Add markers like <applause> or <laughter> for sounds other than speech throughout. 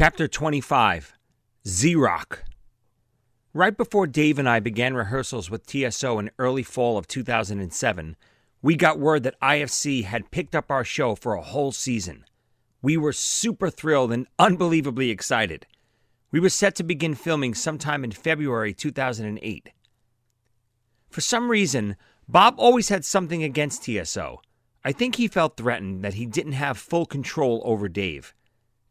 Chapter 25 Z Rock. Right before Dave and I began rehearsals with TSO in early fall of 2007, we got word that IFC had picked up our show for a whole season. We were super thrilled and unbelievably excited. We were set to begin filming sometime in February 2008. For some reason, Bob always had something against TSO. I think he felt threatened that he didn't have full control over Dave.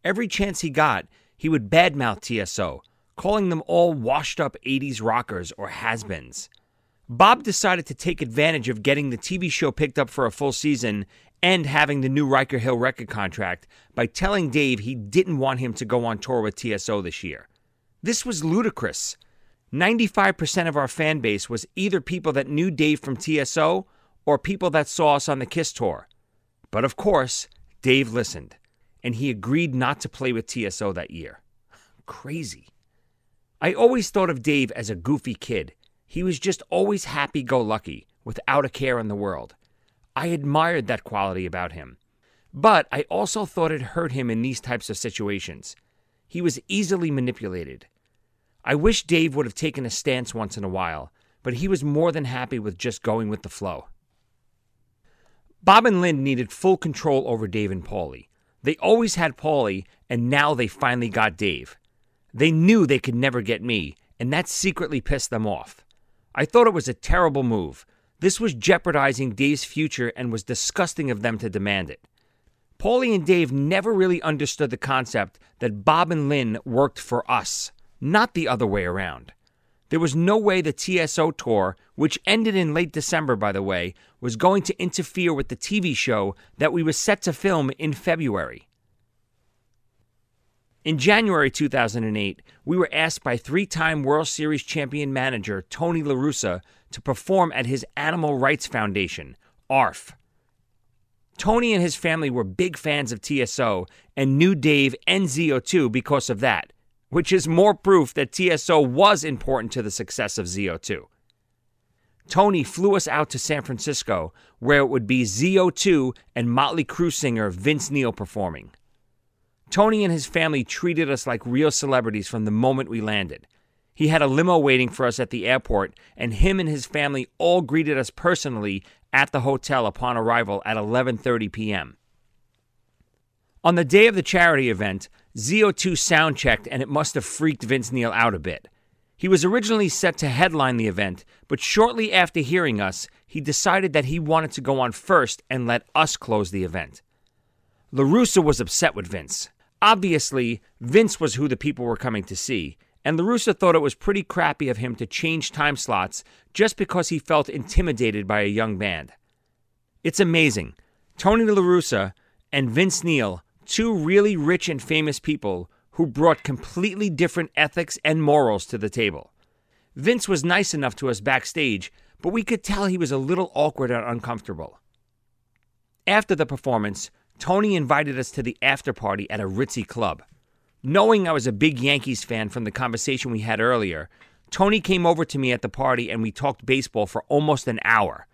Every chance he got, he would badmouth TSO, calling them all washed up 80s rockers or has beens. Bob decided to take advantage of getting the TV show picked up for a full season and having the new Riker Hill record contract by telling Dave he didn't want him to go on tour with TSO this year. This was ludicrous. 95% of our fan base was either people that knew Dave from TSO or people that saw us on the Kiss tour. But of course, Dave listened, and he agreed not to play with TSO that year. Crazy. I always thought of Dave as a goofy kid. He was just always happy go lucky, without a care in the world. I admired that quality about him. But I also thought it hurt him in these types of situations. He was easily manipulated. I wish Dave would have taken a stance once in a while, but he was more than happy with just going with the flow. Bob and Lynn needed full control over Dave and Paulie. They always had Paulie, and now they finally got Dave. They knew they could never get me, and that secretly pissed them off. I thought it was a terrible move. This was jeopardizing Dave's future and was disgusting of them to demand it. Paulie and Dave never really understood the concept that Bob and Lynn worked for us, not the other way around. There was no way the TSO tour, which ended in late December, by the way, was going to interfere with the TV show that we were set to film in February. In January 2008, we were asked by three time World Series champion manager Tony La Russa to perform at his Animal Rights Foundation, ARF. Tony and his family were big fans of TSO and knew Dave and ZO2 because of that which is more proof that TSO was important to the success of ZO2. Tony flew us out to San Francisco, where it would be ZO2 and Motley Crue singer Vince Neil performing. Tony and his family treated us like real celebrities from the moment we landed. He had a limo waiting for us at the airport, and him and his family all greeted us personally at the hotel upon arrival at 11:30 p.m. On the day of the charity event, ZO2 sound checked and it must have freaked Vince Neil out a bit. He was originally set to headline the event, but shortly after hearing us, he decided that he wanted to go on first and let us close the event. La Russa was upset with Vince. Obviously, Vince was who the people were coming to see, and La Russa thought it was pretty crappy of him to change time slots just because he felt intimidated by a young band. It's amazing. Tony La Russa and Vince Neil two really rich and famous people who brought completely different ethics and morals to the table. Vince was nice enough to us backstage, but we could tell he was a little awkward and uncomfortable. After the performance, Tony invited us to the after party at a ritzy club. Knowing I was a big Yankees fan from the conversation we had earlier, Tony came over to me at the party and we talked baseball for almost an hour.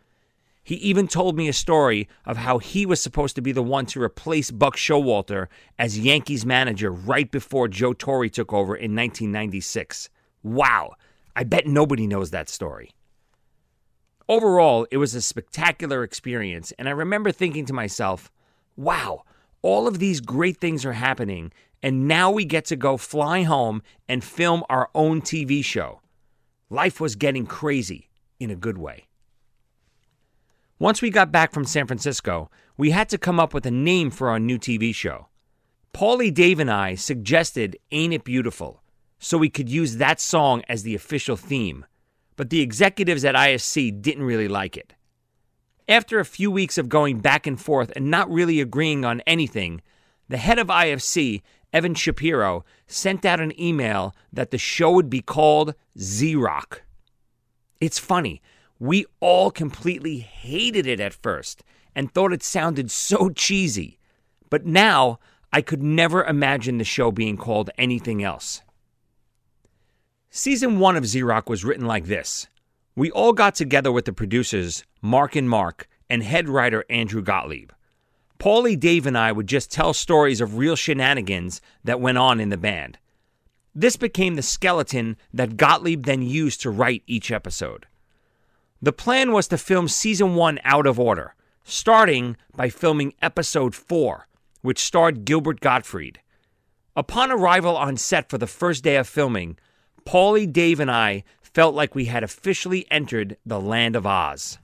He even told me a story of how he was supposed to be the one to replace Buck Showalter as Yankees manager right before Joe Torre took over in 1996. Wow, I bet nobody knows that story. Overall, it was a spectacular experience, and I remember thinking to myself, wow, all of these great things are happening, and now we get to go fly home and film our own TV show. Life was getting crazy in a good way. Once we got back from San Francisco, we had to come up with a name for our new TV show. Paulie Dave and I suggested Ain't It Beautiful so we could use that song as the official theme, but the executives at IFC didn't really like it. After a few weeks of going back and forth and not really agreeing on anything, the head of IFC, Evan Shapiro, sent out an email that the show would be called Z Rock. It's funny we all completely hated it at first and thought it sounded so cheesy. But now I could never imagine the show being called anything else. Season 1 of Rock was written like this We all got together with the producers, Mark and Mark, and head writer Andrew Gottlieb. Paulie, Dave, and I would just tell stories of real shenanigans that went on in the band. This became the skeleton that Gottlieb then used to write each episode. The plan was to film season one out of order, starting by filming episode four, which starred Gilbert Gottfried. Upon arrival on set for the first day of filming, Paulie, Dave, and I felt like we had officially entered the land of Oz.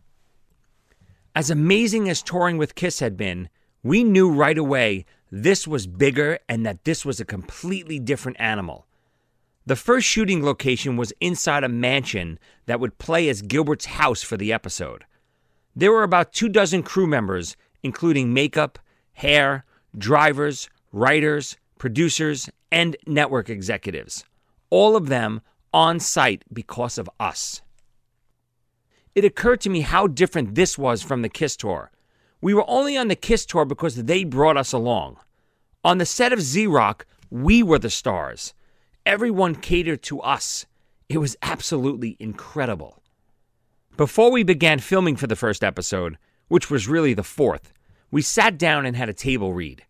As amazing as touring with Kiss had been, we knew right away this was bigger and that this was a completely different animal. The first shooting location was inside a mansion that would play as Gilbert's house for the episode. There were about two dozen crew members, including makeup, hair, drivers, writers, producers, and network executives. All of them on site because of us. It occurred to me how different this was from the Kiss tour. We were only on the Kiss tour because they brought us along. On the set of Z Rock, we were the stars. Everyone catered to us. It was absolutely incredible. Before we began filming for the first episode, which was really the fourth, we sat down and had a table read.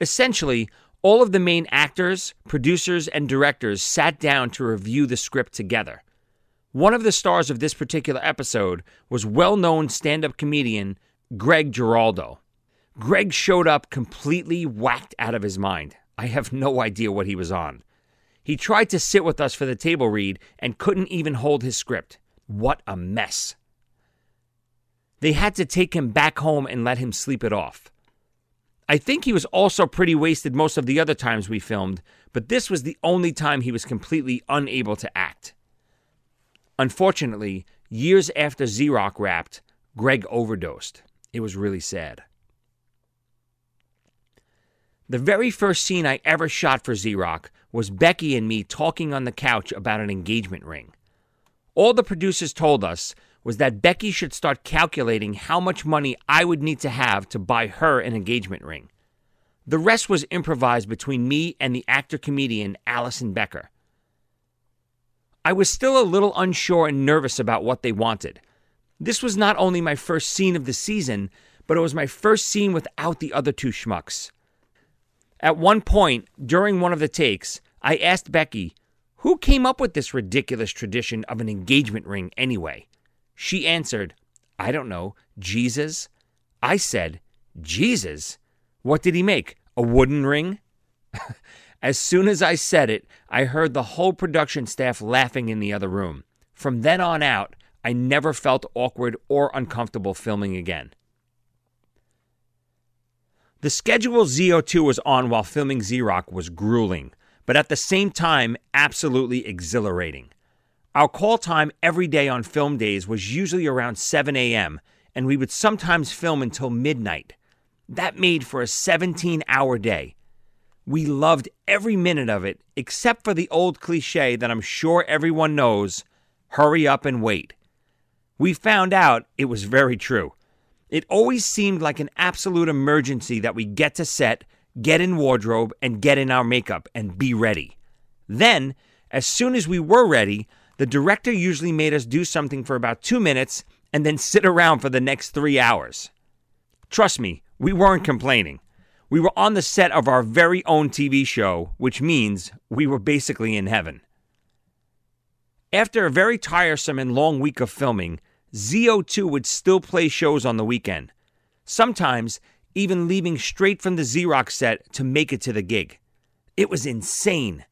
Essentially, all of the main actors, producers, and directors sat down to review the script together. One of the stars of this particular episode was well known stand up comedian Greg Giraldo. Greg showed up completely whacked out of his mind. I have no idea what he was on. He tried to sit with us for the table read and couldn't even hold his script. What a mess. They had to take him back home and let him sleep it off. I think he was also pretty wasted most of the other times we filmed, but this was the only time he was completely unable to act. Unfortunately, years after Rock wrapped, Greg overdosed. It was really sad. The very first scene I ever shot for Rock was Becky and me talking on the couch about an engagement ring. All the producers told us was that Becky should start calculating how much money I would need to have to buy her an engagement ring. The rest was improvised between me and the actor comedian Allison Becker. I was still a little unsure and nervous about what they wanted. This was not only my first scene of the season, but it was my first scene without the other two schmucks. At one point, during one of the takes, I asked Becky, who came up with this ridiculous tradition of an engagement ring anyway? She answered, I don't know, Jesus? I said, Jesus? What did he make? A wooden ring? <laughs> as soon as I said it, I heard the whole production staff laughing in the other room. From then on out, I never felt awkward or uncomfortable filming again. The schedule ZO2 was on while filming Z Rock was grueling, but at the same time, absolutely exhilarating. Our call time every day on film days was usually around 7 a.m., and we would sometimes film until midnight. That made for a 17 hour day. We loved every minute of it, except for the old cliche that I'm sure everyone knows hurry up and wait we found out it was very true. It always seemed like an absolute emergency that we get to set, get in wardrobe, and get in our makeup and be ready. Then, as soon as we were ready, the director usually made us do something for about two minutes and then sit around for the next three hours. Trust me, we weren't complaining. We were on the set of our very own TV show, which means we were basically in heaven. After a very tiresome and long week of filming, ZO2 would still play shows on the weekend, sometimes even leaving straight from the Z Rock set to make it to the gig. It was insane.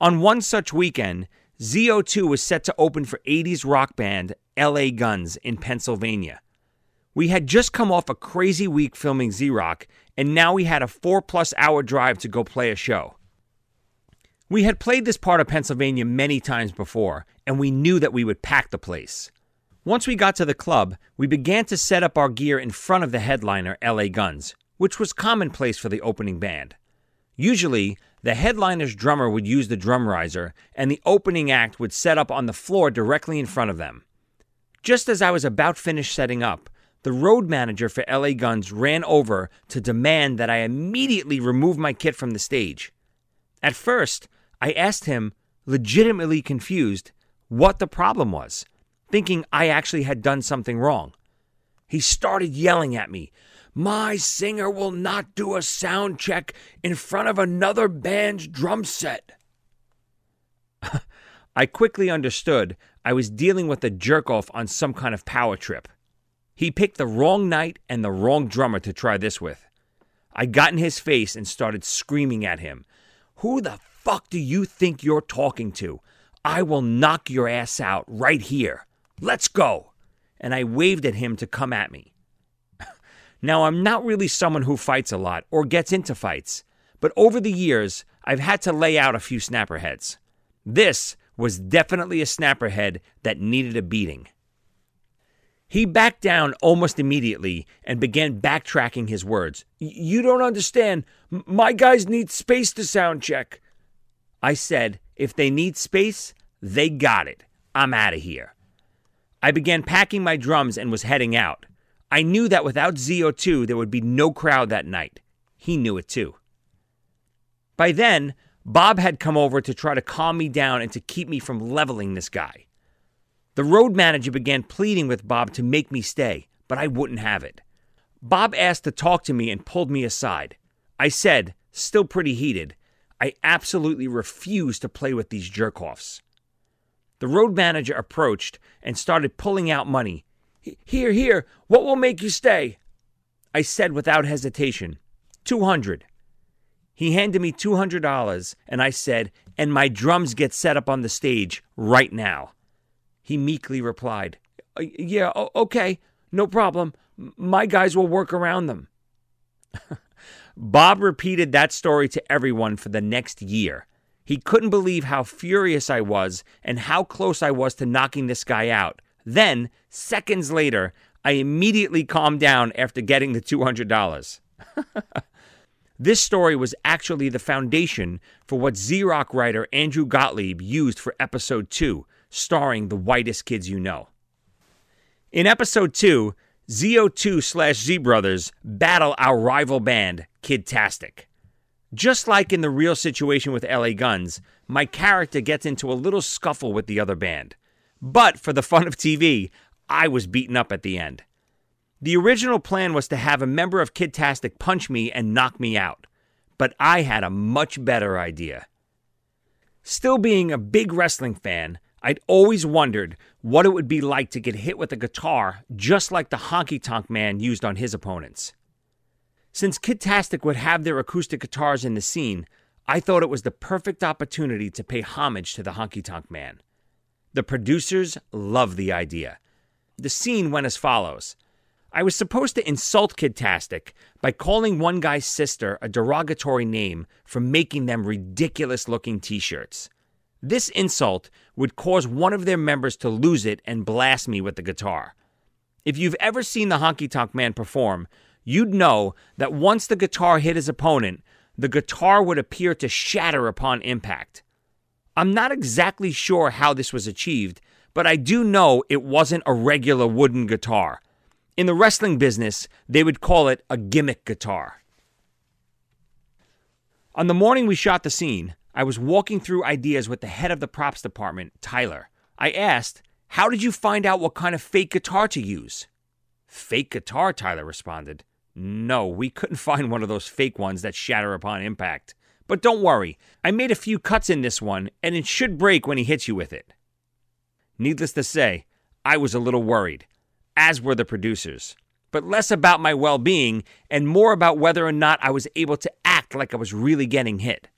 On one such weekend, ZO2 was set to open for 80s rock band LA Guns in Pennsylvania. We had just come off a crazy week filming Z Rock, and now we had a four plus hour drive to go play a show. We had played this part of Pennsylvania many times before, and we knew that we would pack the place. Once we got to the club, we began to set up our gear in front of the headliner, LA Guns, which was commonplace for the opening band. Usually, the headliner's drummer would use the drum riser, and the opening act would set up on the floor directly in front of them. Just as I was about finished setting up, the road manager for LA Guns ran over to demand that I immediately remove my kit from the stage. At first, I asked him, legitimately confused, what the problem was thinking I actually had done something wrong. He started yelling at me, My singer will not do a sound check in front of another band's drum set. <laughs> I quickly understood I was dealing with a jerk off on some kind of power trip. He picked the wrong night and the wrong drummer to try this with. I got in his face and started screaming at him. Who the fuck do you think you're talking to? I will knock your ass out right here. Let's go. And I waved at him to come at me. <laughs> now, I'm not really someone who fights a lot or gets into fights, but over the years, I've had to lay out a few snapper heads. This was definitely a snapper head that needed a beating. He backed down almost immediately and began backtracking his words. You don't understand. My guys need space to sound check. I said, if they need space, they got it. I'm out of here. I began packing my drums and was heading out. I knew that without ZO2, there would be no crowd that night. He knew it too. By then, Bob had come over to try to calm me down and to keep me from leveling this guy. The road manager began pleading with Bob to make me stay, but I wouldn't have it. Bob asked to talk to me and pulled me aside. I said, still pretty heated, I absolutely refuse to play with these jerk-offs. The road manager approached and started pulling out money. Here, here, what will make you stay? I said without hesitation, 200. He handed me $200 and I said, and my drums get set up on the stage right now. He meekly replied, uh, Yeah, okay, no problem. My guys will work around them. <laughs> Bob repeated that story to everyone for the next year. He couldn't believe how furious I was and how close I was to knocking this guy out. Then, seconds later, I immediately calmed down after getting the $200. <laughs> This story was actually the foundation for what Rock writer Andrew Gottlieb used for episode 2, starring the whitest kids you know. In episode 2, ZO2 slash Z Brothers battle our rival band, Kidtastic. Just like in the real situation with LA Guns, my character gets into a little scuffle with the other band. But for the fun of TV, I was beaten up at the end. The original plan was to have a member of Kidtastic punch me and knock me out, but I had a much better idea. Still being a big wrestling fan, I'd always wondered what it would be like to get hit with a guitar just like the honky tonk man used on his opponents. Since Kidtastic would have their acoustic guitars in the scene, I thought it was the perfect opportunity to pay homage to the honky tonk man. The producers loved the idea. The scene went as follows I was supposed to insult Kidtastic by calling one guy's sister a derogatory name for making them ridiculous looking t shirts. This insult would cause one of their members to lose it and blast me with the guitar. If you've ever seen the Honky Tonk Man perform, you'd know that once the guitar hit his opponent, the guitar would appear to shatter upon impact. I'm not exactly sure how this was achieved, but I do know it wasn't a regular wooden guitar. In the wrestling business, they would call it a gimmick guitar. On the morning we shot the scene, I was walking through ideas with the head of the props department, Tyler. I asked, How did you find out what kind of fake guitar to use? Fake guitar, Tyler responded. No, we couldn't find one of those fake ones that shatter upon impact. But don't worry, I made a few cuts in this one, and it should break when he hits you with it. Needless to say, I was a little worried as were the producers, but less about my well being and more about whether or not I was able to act like I was really getting hit.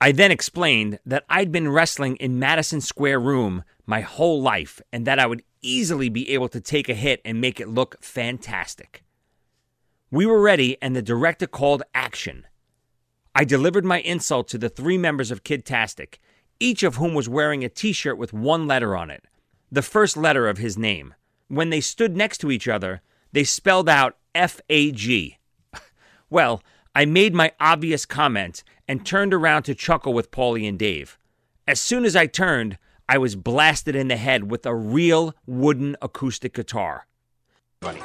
I then explained that I'd been wrestling in Madison Square Room my whole life and that I would easily be able to take a hit and make it look fantastic. We were ready, and the director called action. I delivered my insult to the three members of Kidtastic, each of whom was wearing a t shirt with one letter on it, the first letter of his name when they stood next to each other, they spelled out F A G. <laughs> well, I made my obvious comment and turned around to chuckle with Paulie and Dave. As soon as I turned, I was blasted in the head with a real wooden acoustic guitar.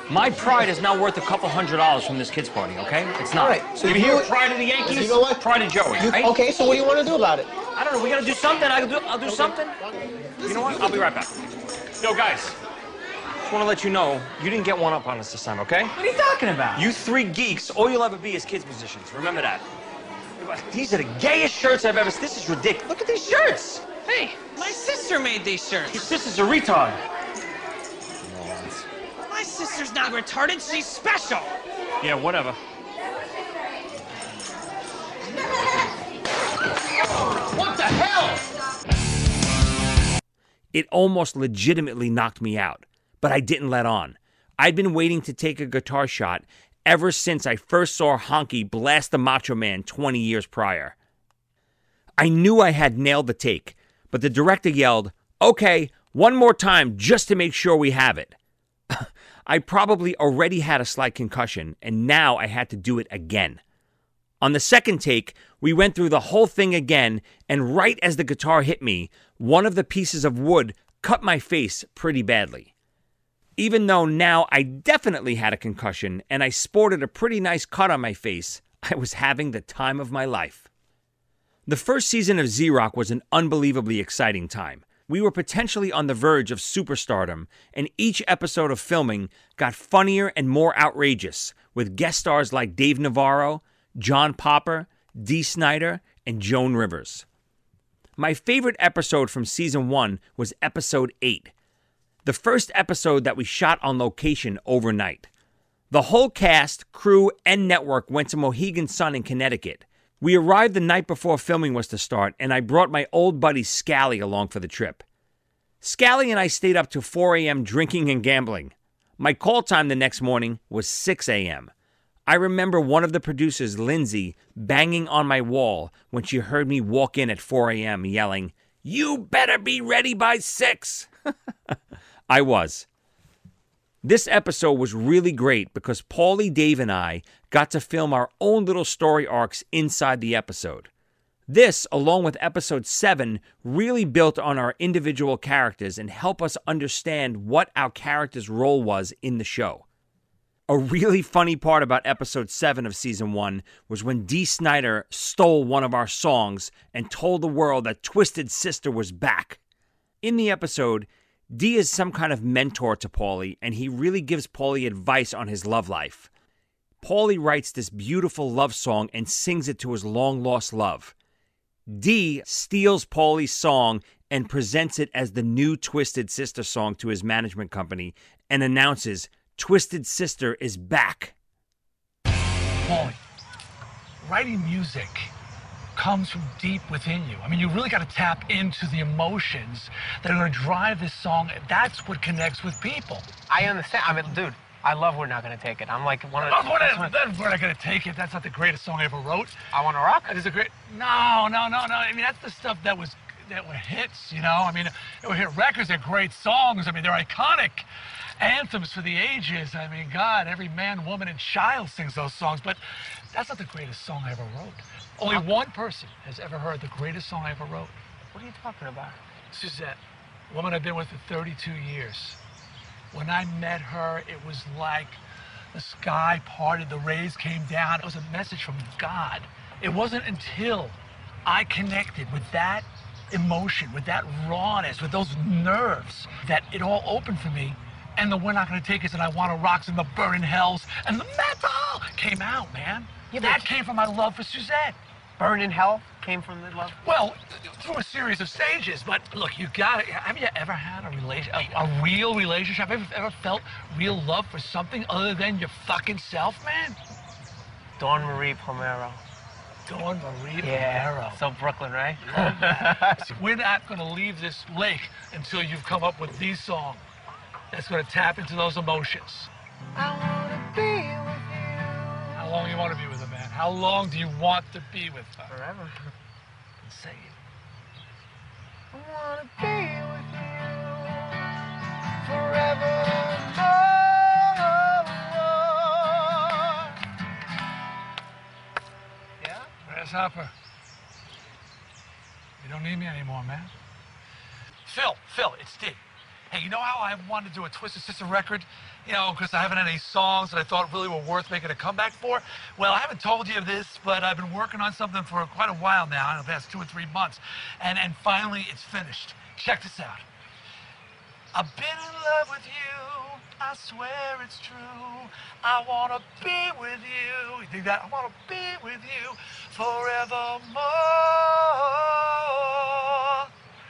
My pride is now worth a couple hundred dollars from this kid's party, okay? It's not. All right, so you, you hear pride of the Yankees? You know what? Pride of Joey. You, right? Okay, so what do you want to do about it? I don't know. We gotta do something. I'll do. I'll do something. You know what? I'll be right back. Yo, guys. Just want to let you know you didn't get one up on us this time, okay? What are you talking about? You three geeks, all you'll ever be is kids musicians. Remember that. These are the gayest shirts I've ever seen. This is ridiculous. Look at these shirts. Hey, my sister made these shirts. Your shirts. sister's a retard. My sister's not retarded, she's special. Yeah, whatever. What the hell? It almost legitimately knocked me out, but I didn't let on. I'd been waiting to take a guitar shot ever since I first saw Honky blast the Macho Man 20 years prior. I knew I had nailed the take, but the director yelled, Okay, one more time just to make sure we have it. I probably already had a slight concussion, and now I had to do it again. On the second take, we went through the whole thing again, and right as the guitar hit me, one of the pieces of wood cut my face pretty badly. Even though now I definitely had a concussion and I sported a pretty nice cut on my face, <laughs> I was having the time of my life. The first season of Z Rock was an unbelievably exciting time. We were potentially on the verge of superstardom, and each episode of filming got funnier and more outrageous, with guest stars like Dave Navarro, John Popper, Dee Snider, and Joan Rivers. My favorite episode from season one was episode 8, the first episode that we shot on location overnight. The whole cast, crew, and network went to Mohegan Sun in Connecticut. We arrived the night before filming was to start, and I brought my old buddy Scally along for the trip. Scally and I stayed up to 4 a.m. drinking and gambling. My call time the next morning was 6 a.m. I remember one of the producers, Lindsay, banging on my wall when she heard me walk in at 4 a.m., yelling, You better be ready by 6. <laughs> I was. This episode was really great because Paulie, Dave, and I got to film our own little story arcs inside the episode. This, along with episode 7, really built on our individual characters and helped us understand what our character's role was in the show. A really funny part about episode 7 of season 1 was when Dee Snider stole one of our songs and told the world that Twisted Sister was back. In the episode, Dee is some kind of mentor to Paulie, and he really gives Paulie advice on his love life. Paulie writes this beautiful love song and sings it to his long lost love. Dee steals Paulie's song and presents it as the new Twisted Sister song to his management company and announces Twisted Sister is back. Paulie, writing music comes from deep within you. I mean, you really got to tap into the emotions that are going to drive this song. That's what connects with people. I understand. I mean, dude, I love We're Not Gonna Take It. I'm like one of Oh, the. if- one- then we're not going to take it. That's not the greatest song I ever wrote. I Wanna Rock? It is a great. No, no, no, no. I mean, that's the stuff that was that were hits. You know, I mean, they were hit records. They're great songs. I mean, they're iconic anthems for the ages. I mean, God, every man, woman, and child sings those songs. But that's not the greatest song I ever wrote. Only one person has ever heard the greatest song I ever wrote. What are you talking about? Suzette, woman I've been with for 32 years. When I met her, it was like the sky parted, the rays came down. It was a message from God. It wasn't until I connected with that emotion, with that rawness, with those nerves, that it all opened for me. And the We're Not Gonna Take Us and I Wanna Rocks and the Burning Hells and the metal came out, man. Yeah, that came from my love for Suzette. Burn in Hell came from the love. Well, through a series of stages, but look, you got it. Have you ever had a relation, a, a real relationship? Have you ever, ever felt real love for something other than your fucking self, man? Dawn Marie Palmero. Dawn Marie Yeah. Palmero. So Brooklyn, right? <laughs> We're not going to leave this lake until you've come up with these song That's going to tap into those emotions. I wanna be with you How long you want to be with her, man? How long do you want to be with her? forever. I say it. I wanna be with you forever. Yeah? Grasshopper. You don't need me anymore, man. Phil, Phil, it's Dee. Hey, you know how I wanted to do a Twisted Sister record? You know, because I haven't had any songs that I thought really were worth making a comeback for? Well, I haven't told you this, but I've been working on something for quite a while now, in the past two or three months. And, and finally, it's finished. Check this out. I've been in love with you I swear it's true. I wanna be with you. You think that? I wanna be with you forevermore.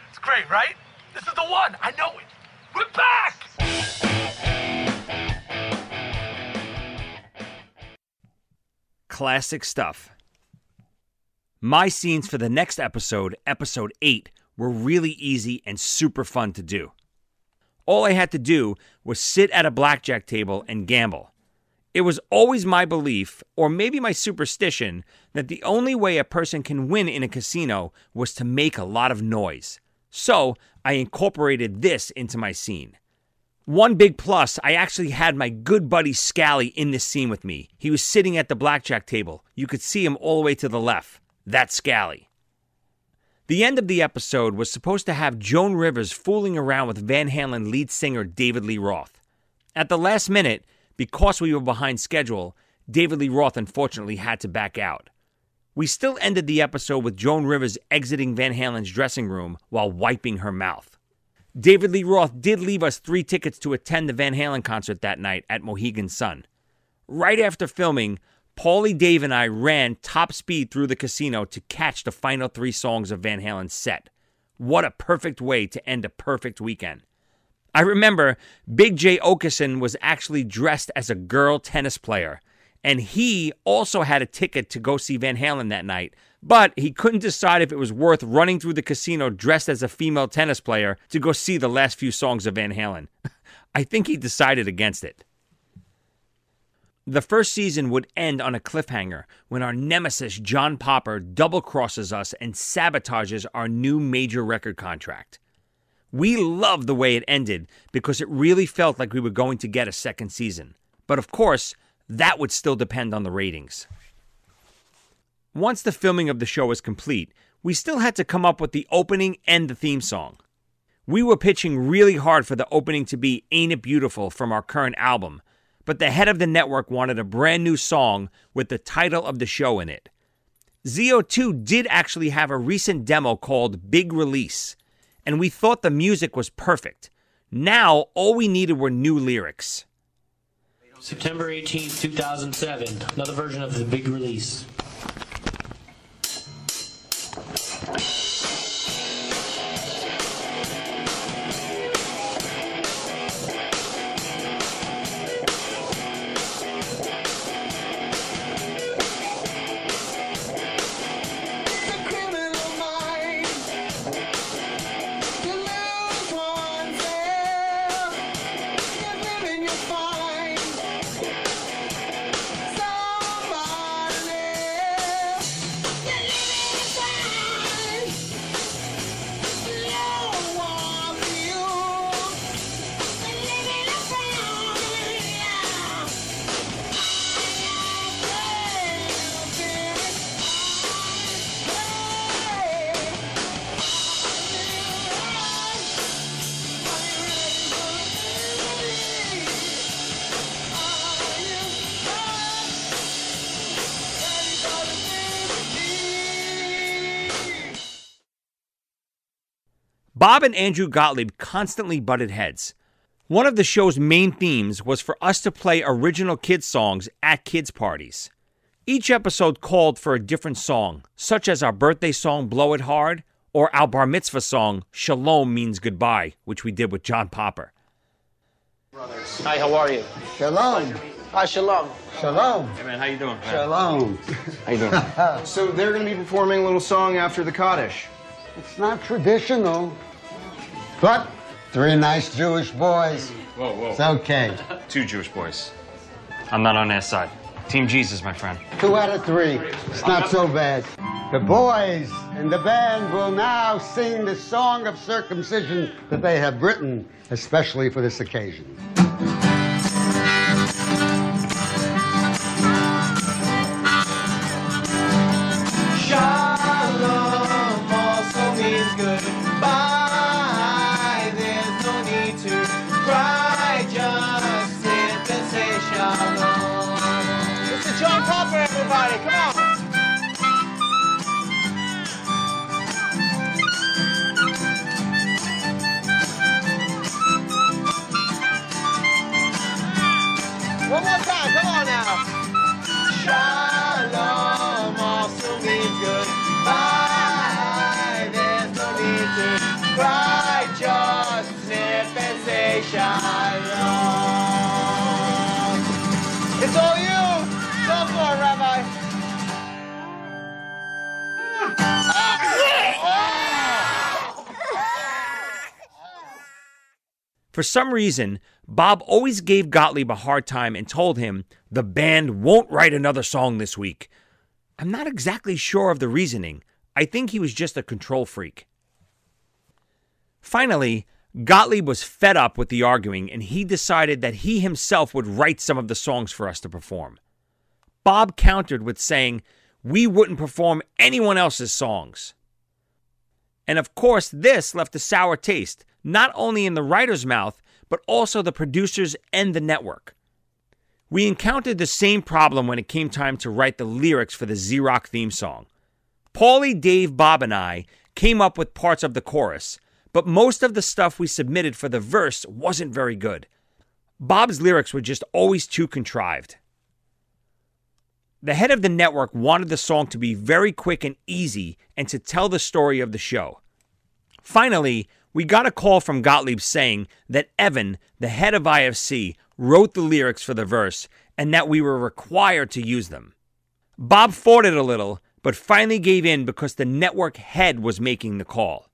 It's great, right? This is the one. I know it. We're back. Classic stuff. My scenes for the next episode, episode 8, were really easy and super fun to do. All I had to do was sit at a blackjack table and gamble. It was always my belief, or maybe my superstition, that the only way a person can win in a casino was to make a lot of noise. So I incorporated this into my scene. One big plus, I actually had my good buddy Scally in this scene with me. He was sitting at the blackjack table. You could see him all the way to the left. That's Scally. The end of the episode was supposed to have Joan Rivers fooling around with Van Halen lead singer David Lee Roth. At the last minute, because we were behind schedule, David Lee Roth unfortunately had to back out. We still ended the episode with Joan Rivers exiting Van Halen's dressing room while wiping her mouth. David Lee Roth did leave us three tickets to attend the Van Halen concert that night at Mohegan Sun. Right after filming, Paulie Dave and I ran top speed through the casino to catch the final three songs of Van Halen's set. What a perfect way to end a perfect weekend. I remember Big Jay Oakerson was actually dressed as a girl tennis player, and he also had a ticket to go see Van Halen that night, but he couldn't decide if it was worth running through the casino dressed as a female tennis player to go see the last few songs of Van Halen. <laughs> I think he decided against it. The first season would end on a cliffhanger when our nemesis John Popper double crosses us and sabotages our new major record contract. We loved the way it ended because it really felt like we were going to get a second season. But of course, that would still depend on the ratings. Once the filming of the show was complete, we still had to come up with the opening and the theme song. We were pitching really hard for the opening to be Ain't It Beautiful from our current album, but the head of the network wanted a brand new song with the title of the show in it. ZO2 did actually have a recent demo called Big Release, and we thought the music was perfect. Now, all we needed were new lyrics. September 18th, 2007. Another version of the big release. Bob and Andrew Gottlieb constantly butted heads. One of the show's main themes was for us to play original kids' songs at kids' parties. Each episode called for a different song, such as our birthday song Blow It Hard or our bar mitzvah song Shalom Means Goodbye, which we did with John Popper. Hi, how are you? Shalom. Hi, shalom. Shalom. Hey man, how you doing? Shalom. How you doing? <laughs> so they're gonna be performing a little song after the Kaddish. It's not traditional, but three nice Jewish boys. Mm, whoa, whoa. It's okay. Two Jewish boys. I'm not on their side. Team Jesus, my friend. Two out of three. It's not so bad. The boys and the band will now sing the song of circumcision that they have written especially for this occasion. For some reason, Bob always gave Gottlieb a hard time and told him the band won't write another song this week. I'm not exactly sure of the reasoning. I think he was just a control freak. Finally, Gottlieb was fed up with the arguing and he decided that he himself would write some of the songs for us to perform. Bob countered with saying, We wouldn't perform anyone else's songs. And of course, this left a sour taste, not only in the writer's mouth, but also the producers and the network. We encountered the same problem when it came time to write the lyrics for the Rock theme song. Paulie, Dave, Bob, and I came up with parts of the chorus, but most of the stuff we submitted for the verse wasn't very good. Bob's lyrics were just always too contrived. The head of the network wanted the song to be very quick and easy and to tell the story of the show. Finally, we got a call from Gottlieb saying that Evan, the head of IFC, wrote the lyrics for the verse and that we were required to use them. Bob fought it a little, but finally gave in because the network head was making the call.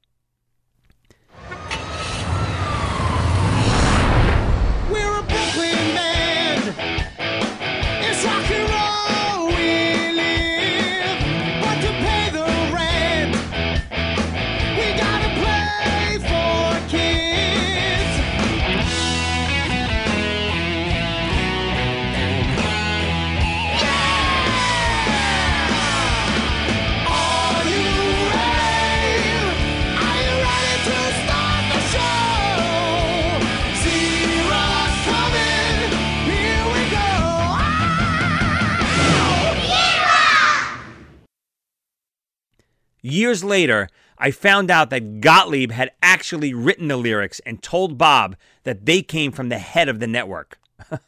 Years later, I found out that Gottlieb had actually written the lyrics and told Bob that they came from the head of the network. <laughs>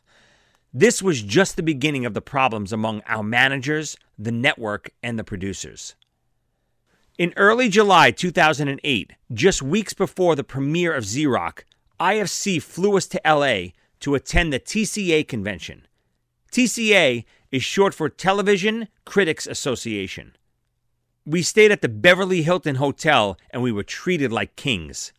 this was just the beginning of the problems among our managers, the network, and the producers. In early July 2008, just weeks before the premiere of Z Rock, IFC flew us to LA to attend the TCA convention. TCA is short for Television Critics Association. We stayed at the Beverly Hilton Hotel and we were treated like kings.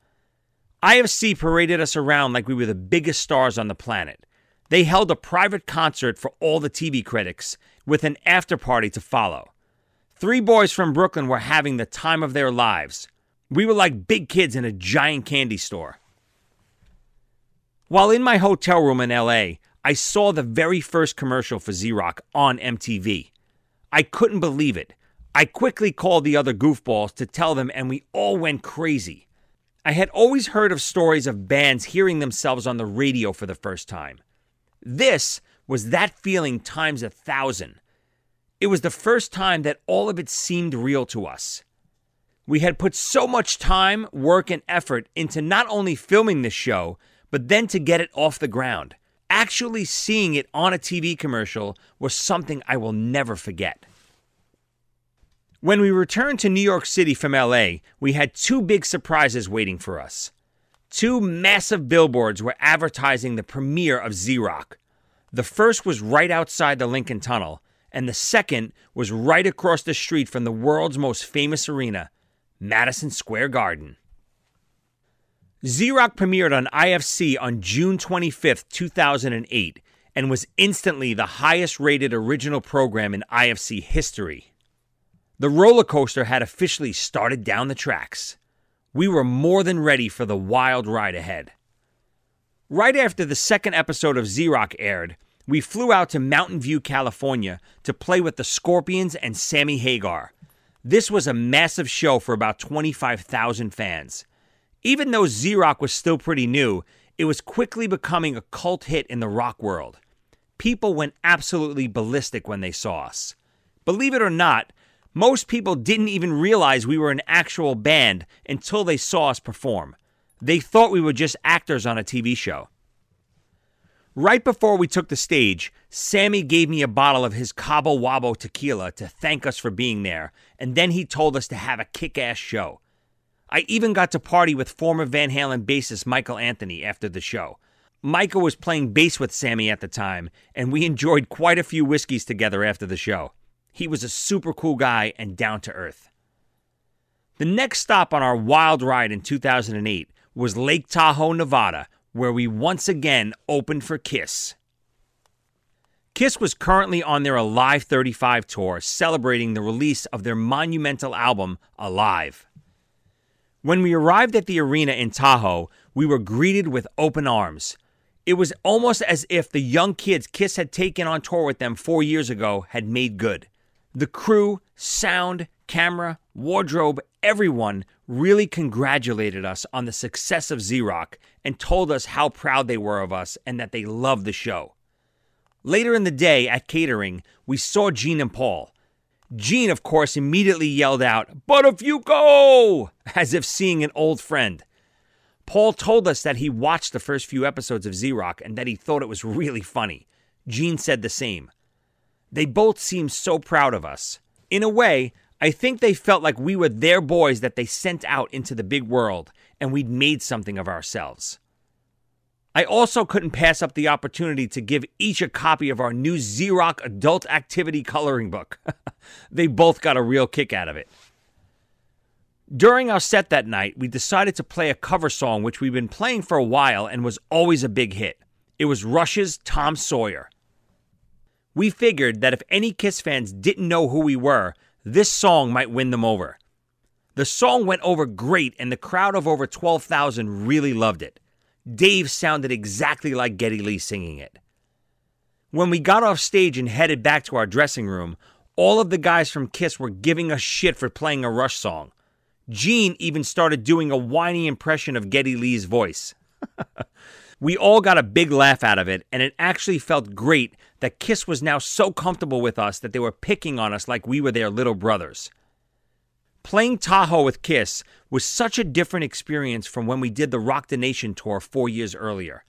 IFC paraded us around like we were the biggest stars on the planet. They held a private concert for all the TV critics with an after party to follow. Three boys from Brooklyn were having the time of their lives. We were like big kids in a giant candy store. While in my hotel room in LA, I saw the very first commercial for Rock on MTV. I couldn't believe it. I quickly called the other goofballs to tell them, and we all went crazy. I had always heard of stories of bands hearing themselves on the radio for the first time. This was that feeling times a thousand. It was the first time that all of it seemed real to us. We had put so much time, work, and effort into not only filming this show, but then to get it off the ground. Actually seeing it on a TV commercial was something I will never forget. When we returned to New York City from LA, we had two big surprises waiting for us. Two massive billboards were advertising the premiere of Z Rock. The first was right outside the Lincoln Tunnel, and the second was right across the street from the world's most famous arena, Madison Square Garden. Z Rock premiered on IFC on June 25th, 2008, and was instantly the highest rated original program in IFC history. The roller coaster had officially started down the tracks. We were more than ready for the wild ride ahead. Right after the second episode of Rock aired, we flew out to Mountain View, California to play with the Scorpions and Sammy Hagar. This was a massive show for about 25,000 fans. Even though Rock was still pretty new, it was quickly becoming a cult hit in the rock world. People went absolutely ballistic when they saw us. Believe it or not, most people didn't even realize we were an actual band until they saw us perform. They thought we were just actors on a TV show. Right before we took the stage, Sammy gave me a bottle of his Cabo Wabo tequila to thank us for being there, and then he told us to have a kick ass show. I even got to party with former Van Halen bassist Michael Anthony after the show. Michael was playing bass with Sammy at the time, and we enjoyed quite a few whiskeys together after the show. He was a super cool guy and down to earth. The next stop on our wild ride in 2008 was Lake Tahoe, Nevada, where we once again opened for Kiss. Kiss was currently on their Alive 35 tour, celebrating the release of their monumental album, Alive. When we arrived at the arena in Tahoe, we were greeted with open arms. It was almost as if the young kids Kiss had taken on tour with them four years ago had made good. The crew, sound, camera, wardrobe, everyone really congratulated us on the success of Rock and told us how proud they were of us and that they loved the show. Later in the day at catering, we saw Gene and Paul. Gene, of course, immediately yelled out, But if you go! as if seeing an old friend. Paul told us that he watched the first few episodes of Rock and that he thought it was really funny. Gene said the same. They both seemed so proud of us. In a way, I think they felt like we were their boys that they sent out into the big world and we'd made something of ourselves. I also couldn't pass up the opportunity to give each a copy of our new Rock adult activity coloring book. <laughs> they both got a real kick out of it. During our set that night, we decided to play a cover song which we've been playing for a while and was always a big hit. It was Rush's Tom Sawyer. We figured that if any Kiss fans didn't know who we were, this song might win them over. The song went over great, and the crowd of over 12,000 really loved it. Dave sounded exactly like Geddy Lee singing it. When we got off stage and headed back to our dressing room, all of the guys from Kiss were giving us shit for playing a Rush song. Gene even started doing a whiny impression of Geddy Lee's voice. <laughs> we all got a big laugh out of it, and it actually felt great that Kiss was now so comfortable with us that they were picking on us like we were their little brothers. Playing Tahoe with Kiss was such a different experience from when we did the Rock the Nation tour four years earlier.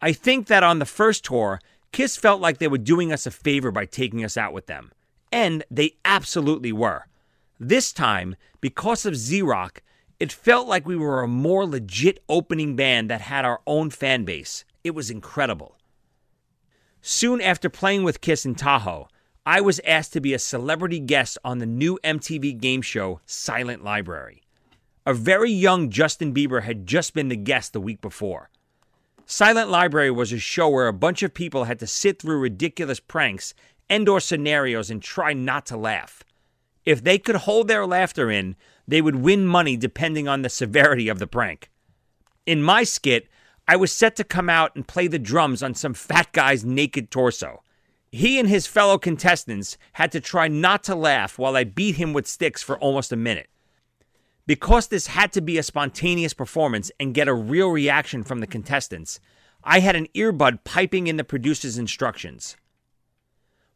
I think that on the first tour, Kiss felt like they were doing us a favor by taking us out with them. And they absolutely were. This time, because of Z Rock, it felt like we were a more legit opening band that had our own fan base. It was incredible. Soon after playing with Kiss in Tahoe, I was asked to be a celebrity guest on the new MTV game show Silent Library. A very young Justin Bieber had just been the guest the week before. Silent Library was a show where a bunch of people had to sit through ridiculous pranks and or scenarios and try not to laugh. If they could hold their laughter in, they would win money depending on the severity of the prank. In my skit, I was set to come out and play the drums on some fat guy's naked torso. He and his fellow contestants had to try not to laugh while I beat him with sticks for almost a minute. Because this had to be a spontaneous performance and get a real reaction from the contestants, I had an earbud piping in the producer's instructions.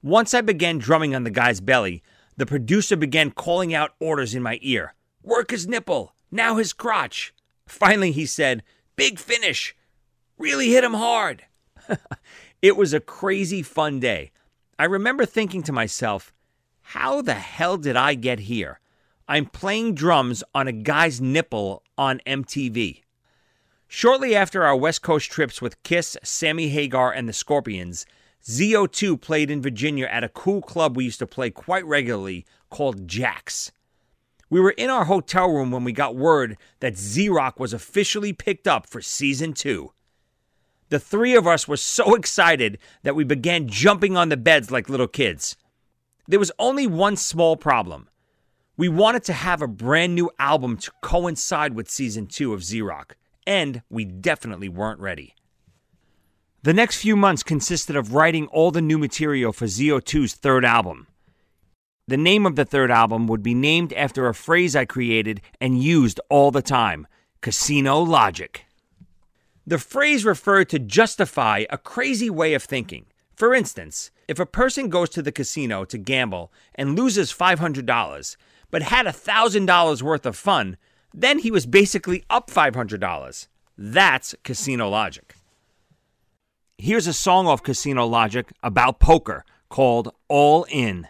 Once I began drumming on the guy's belly, the producer began calling out orders in my ear Work his nipple, now his crotch. Finally, he said, Big finish, really hit him hard. <laughs> It was a crazy fun day. I remember thinking to myself, how the hell did I get here? I'm playing drums on a guy's nipple on MTV. Shortly after our West Coast trips with Kiss, Sammy Hagar, and the Scorpions, ZO2 played in Virginia at a cool club we used to play quite regularly called Jack's. We were in our hotel room when we got word that Z Rock was officially picked up for season two. The three of us were so <laughs> excited that we began jumping on the beds like little kids. There was only one small problem. We wanted to have a brand new album to coincide with season two of Z Rock, and we definitely weren't ready. The next few months consisted of writing all the new material for ZO2's third album. The name of the third album would be named after a phrase I created and used all the time Casino Logic. The phrase referred to justify a crazy way of thinking. For instance, if a person goes to the casino to gamble and loses $500, but had $1,000 worth of fun, then he was basically up $500. That's casino logic. Here's a song off Casino Logic about poker called All In.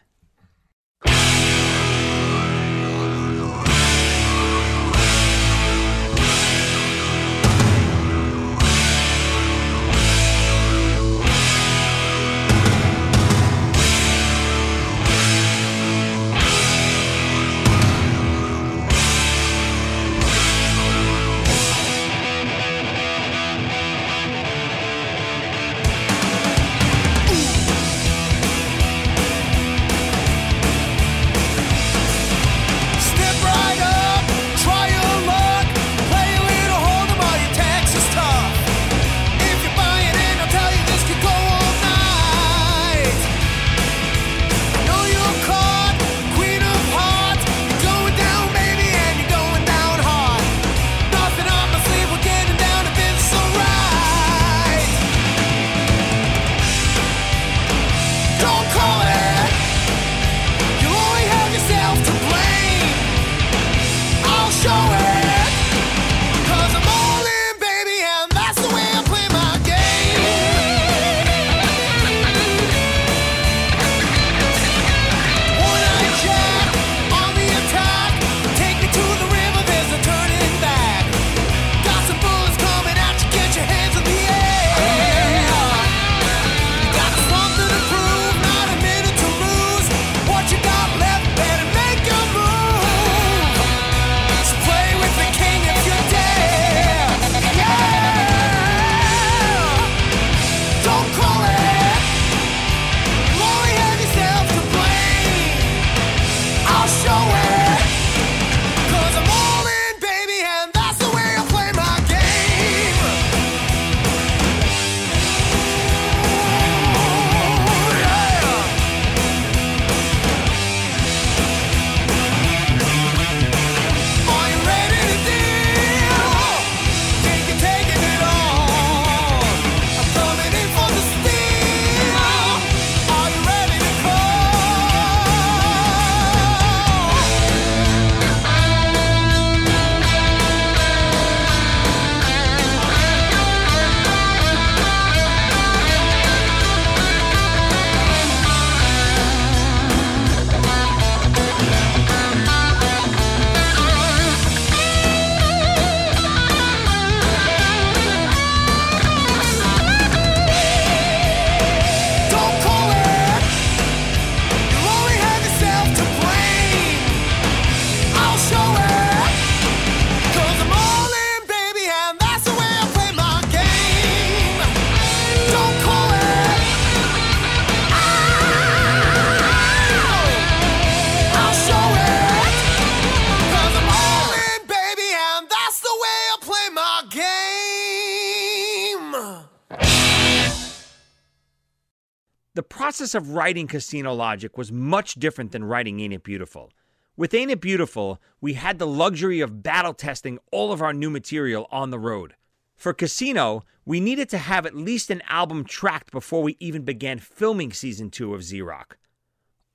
Of writing Casino Logic was much different than writing Ain't It Beautiful. With Ain't It Beautiful, we had the luxury of battle testing all of our new material on the road. For Casino, we needed to have at least an album tracked before we even began filming season two of Z Rock.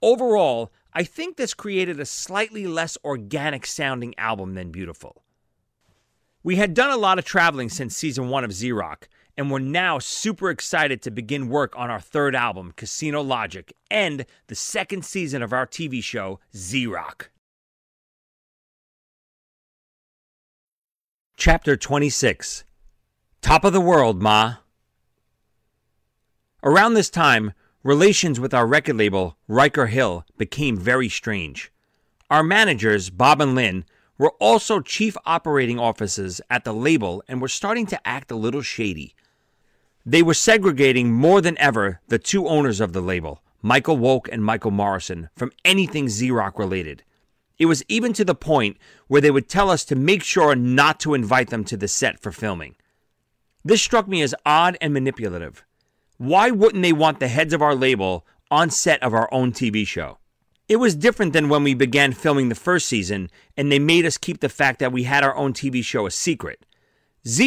Overall, I think this created a slightly less organic sounding album than Beautiful. We had done a lot of traveling since season one of Z Rock, and we're now super excited to begin work on our third album, Casino Logic, and the second season of our TV show, Z Rock. Chapter 26 Top of the World, Ma. Around this time, relations with our record label, Riker Hill, became very strange. Our managers, Bob and Lynn, were also chief operating officers at the label and were starting to act a little shady. They were segregating more than ever the two owners of the label, Michael Woke and Michael Morrison, from anything Rock related. It was even to the point where they would tell us to make sure not to invite them to the set for filming. This struck me as odd and manipulative. Why wouldn't they want the heads of our label on set of our own TV show? It was different than when we began filming the first season and they made us keep the fact that we had our own TV show a secret.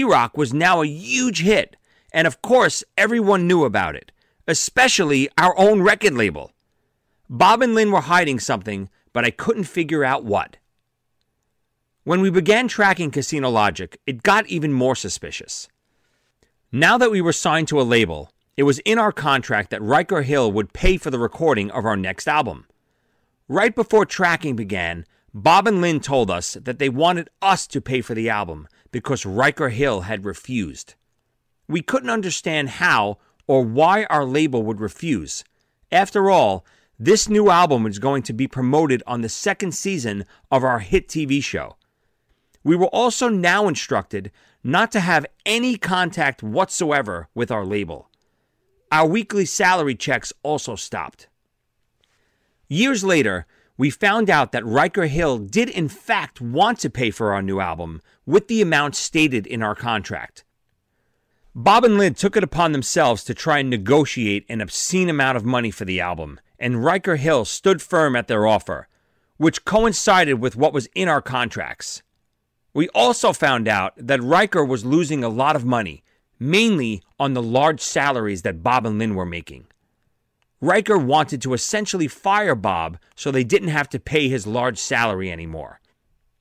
Rock was now a huge hit, and of course, everyone knew about it, especially our own record label. Bob and Lynn were hiding something, but I couldn't figure out what. When we began tracking Casino Logic, it got even more suspicious. Now that we were signed to a label, it was in our contract that Riker Hill would pay for the recording of our next album. Right before tracking began, Bob and Lynn told us that they wanted us to pay for the album because Riker Hill had refused. We couldn't understand how or why our label would refuse. After all, this new album was going to be promoted on the second season of our hit TV show. We were also now instructed not to have any contact whatsoever with our label. Our weekly salary checks also stopped. Years later, we found out that Riker Hill did in fact want to pay for our new album with the amount stated in our contract. Bob and Lynn took it upon themselves to try and negotiate an obscene amount of money for the album, and Riker Hill stood firm at their offer, which coincided with what was in our contracts. We also found out that Riker was losing a lot of money, mainly on the large salaries that Bob and Lynn were making. Riker wanted to essentially fire Bob so they didn't have to pay his large salary anymore.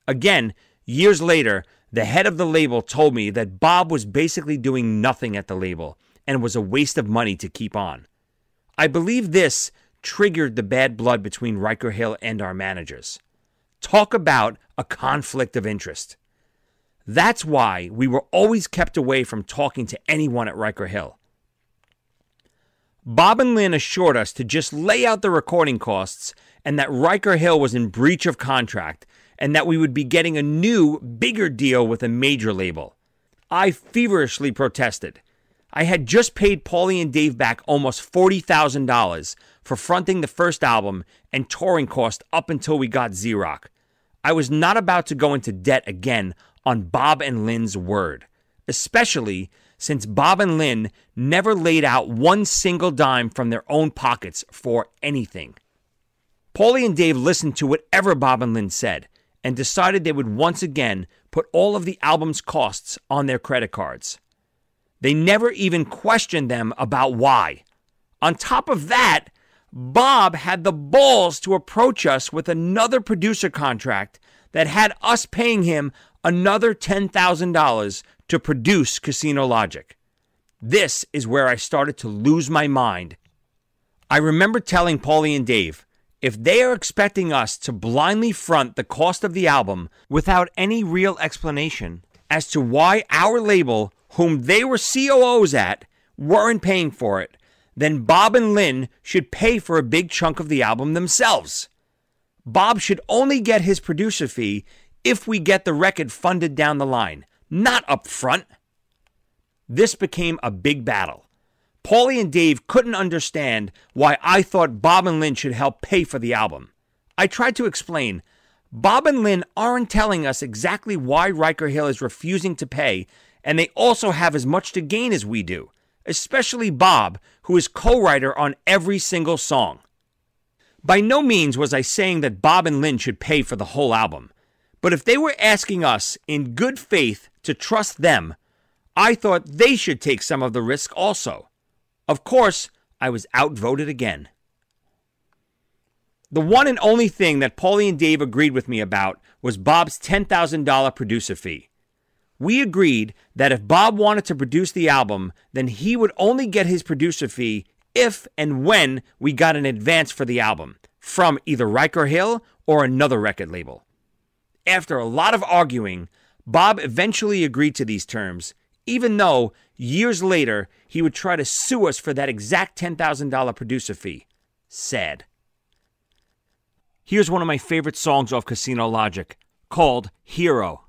Again, years later, the head of the label told me that Bob was basically doing nothing at the label and was a waste of money to keep on. I believe this triggered the bad blood between Riker Hill and our managers. Talk about a conflict of interest. That's why we were always kept away from talking to anyone at Riker Hill. Bob and Lynn assured us to just lay out the recording costs and that Riker Hill was in breach of contract and that we would be getting a new, bigger deal with a major label. I feverishly protested. I had just paid Paulie and Dave back almost $40,000 for fronting the first album and touring costs up until we got Rock. I was not about to go into debt again on Bob and Lynn's word, especially since Bob and Lynn never laid out one single dime from their own pockets for anything. Paulie and Dave listened to whatever Bob and Lynn said and decided they would once again put all of the album's costs on their credit cards. They never even questioned them about why. On top of that, Bob had the balls to approach us with another producer contract that had us paying him another $10,000 to produce Casino Logic. This is where I started to lose my mind. I remember telling Paulie and Dave, if they are expecting us to blindly front the cost of the album without any real explanation as to why our label, whom they were COOs at, weren't paying for it, then Bob and Lynn should pay for a big chunk of the album themselves. Bob should only get his producer fee if we get the record funded down the line, not up front. This became a big battle. Paulie and Dave couldn't understand why I thought Bob and Lynn should help pay for the album. I tried to explain. Bob and Lynn aren't telling us exactly why Riker Hill is refusing to pay, and they also have as much to gain as we do, especially Bob, who is co writer on every single song. By no means was I saying that Bob and Lynn should pay for the whole album, but if they were asking us in good faith to trust them, I thought they should take some of the risk also. Of course, I was outvoted again. The one and only thing that Paulie and Dave agreed with me about was Bob's $10,000 producer fee. We agreed that if Bob wanted to produce the album, then he would only get his producer fee if and when we got an advance for the album from either Riker Hill or another record label. After a lot of arguing, Bob eventually agreed to these terms, even though years later he would try to sue us for that exact $10,000 producer fee. Sad. Here's one of my favorite songs off Casino Logic called Hero.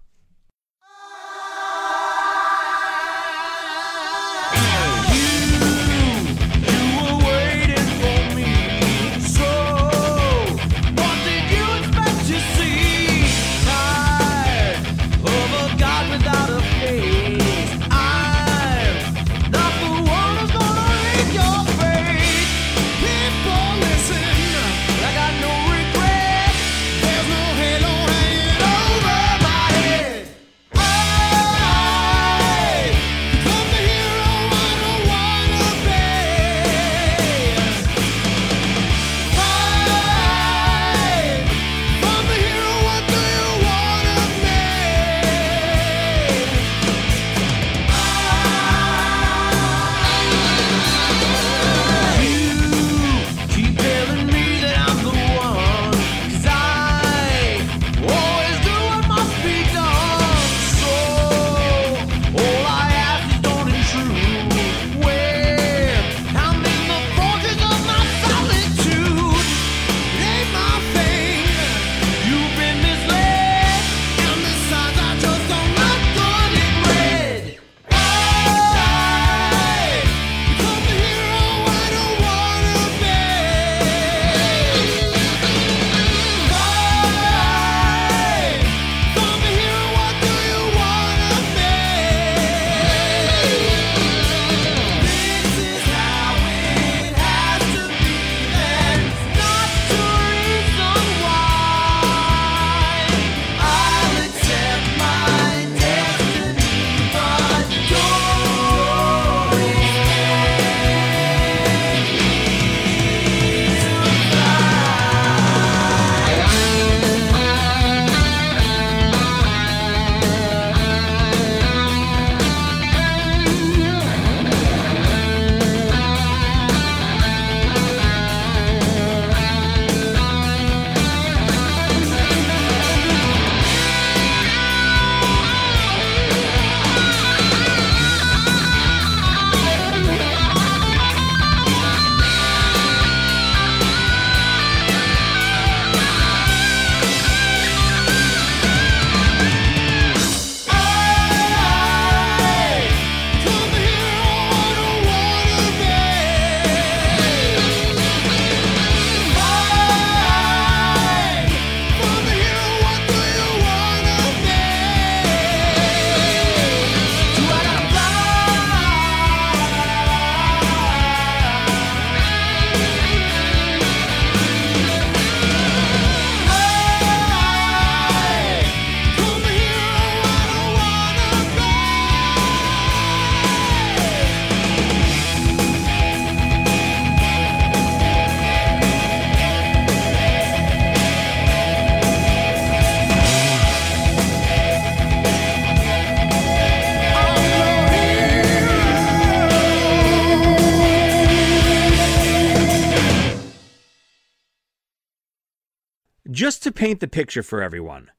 To paint the picture for everyone,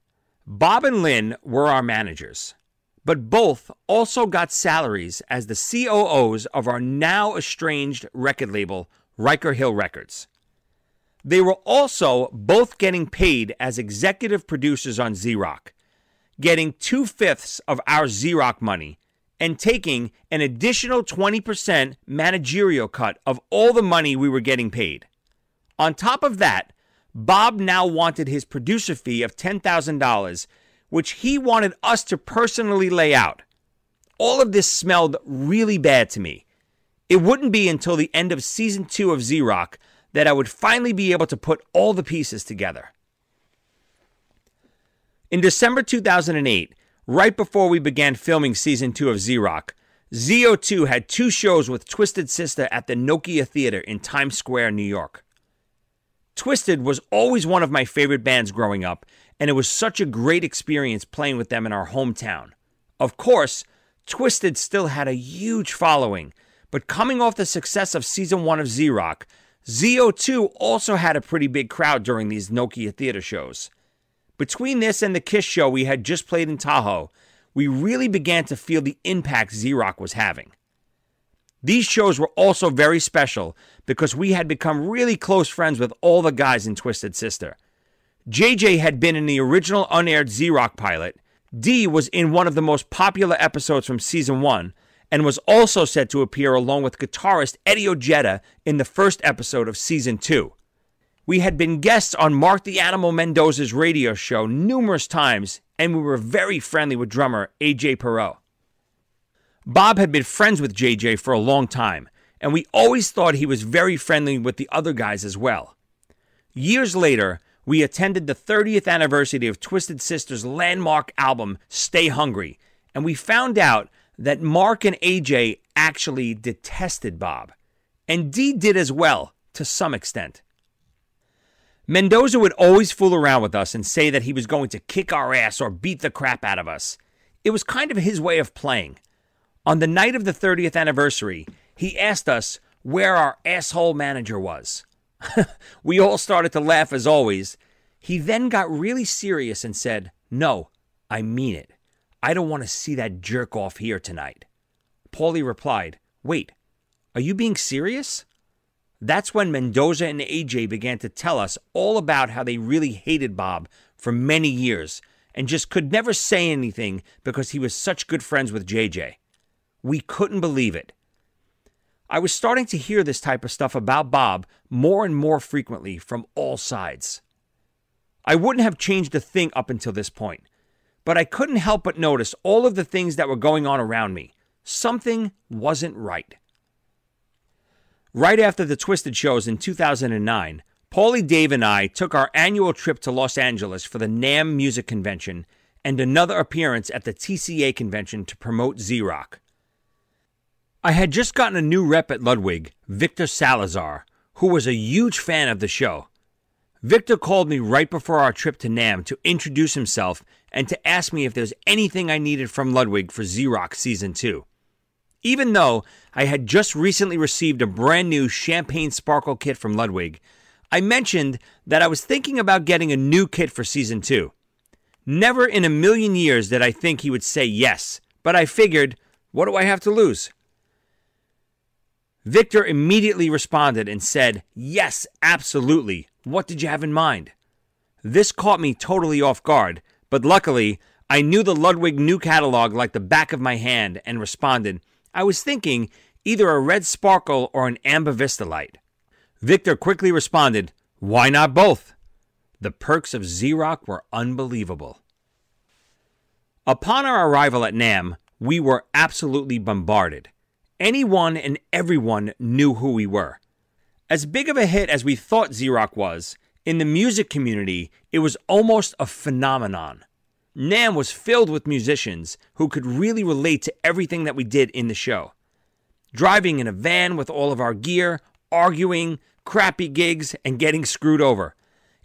Bob and Lynn were our managers, but both also got salaries as the COOs of our now estranged record label, Riker Hill Records. They were also both getting paid as executive producers on Rock, getting two fifths of our Rock money and taking an additional 20% managerial cut of all the money we were getting paid. On top of that, Bob now wanted his producer fee of $10,000, which he wanted us to personally lay out. All of this smelled really bad to me. It wouldn't be until the end of season two of Z Rock that I would finally be able to put all the pieces together. In December 2008, right before we began filming season two of Z Rock, ZO2 had two shows with Twisted Sister at the Nokia Theater in Times Square, New York. Twisted was always one of my favorite bands growing up, and it was such a great experience playing with them in our hometown. Of course, Twisted still had a huge following, but coming off the success of season one of Z Rock, ZO2 also had a pretty big crowd during these Nokia theater shows. Between this and the Kiss show we had just played in Tahoe, we really began to feel the impact Z Rock was having. These shows were also very special because we had become really close friends with all the guys in Twisted Sister. JJ had been in the original unaired Z Rock pilot, Dee was in one of the most popular episodes from season one, and was also set to appear along with guitarist Eddie Ojeda in the first episode of season two. We had been guests on Mark the Animal Mendoza's radio show numerous times, and we were very friendly with drummer AJ Pero. Bob had been friends with JJ for a long time, and we always thought he was very friendly with the other guys as well. Years later, we attended the 30th anniversary of Twisted Sister's landmark album, Stay Hungry, and we found out that Mark and AJ actually detested Bob. And Dee did as well, to some extent. Mendoza would always fool around with us and say that he was going to kick our ass or beat the crap out of us. It was kind of his way of playing. On the night of the 30th anniversary, he asked us where our asshole manager was. <laughs> we all started to laugh as always. He then got really serious and said, No, I mean it. I don't want to see that jerk off here tonight. Paulie replied, Wait, are you being serious? That's when Mendoza and AJ began to tell us all about how they really hated Bob for many years and just could never say anything because he was such good friends with JJ. We couldn't believe it. I was starting to hear this type of stuff about Bob more and more frequently from all sides. I wouldn't have changed a thing up until this point, but I couldn't help but notice all of the things that were going on around me. Something wasn't right. Right after the Twisted shows in 2009, Paulie Dave and I took our annual trip to Los Angeles for the NAMM Music Convention and another appearance at the TCA convention to promote Z Rock. I had just gotten a new rep at Ludwig, Victor Salazar, who was a huge fan of the show. Victor called me right before our trip to NAMM to introduce himself and to ask me if there's anything I needed from Ludwig for Z Rock's Season 2. Even though I had just recently received a brand new Champagne Sparkle kit from Ludwig, I mentioned that I was thinking about getting a new kit for Season 2. Never in a million years did I think he would say yes, but I figured, what do I have to lose? Victor immediately responded and said, Yes, absolutely. What did you have in mind? This caught me totally off guard, but luckily, I knew the Ludwig new catalog like the back of my hand and responded, I was thinking either a red sparkle or an amber Vistalite. Victor quickly responded, Why not both? The perks of Rock were unbelievable. Upon our arrival at NAMM, we were absolutely bombarded. Anyone and everyone knew who we were. As big of a hit as we thought Rock was, in the music community, it was almost a phenomenon. NAMM was filled with musicians who could really relate to everything that we did in the show. Driving in a van with all of our gear, arguing, crappy gigs, and getting screwed over.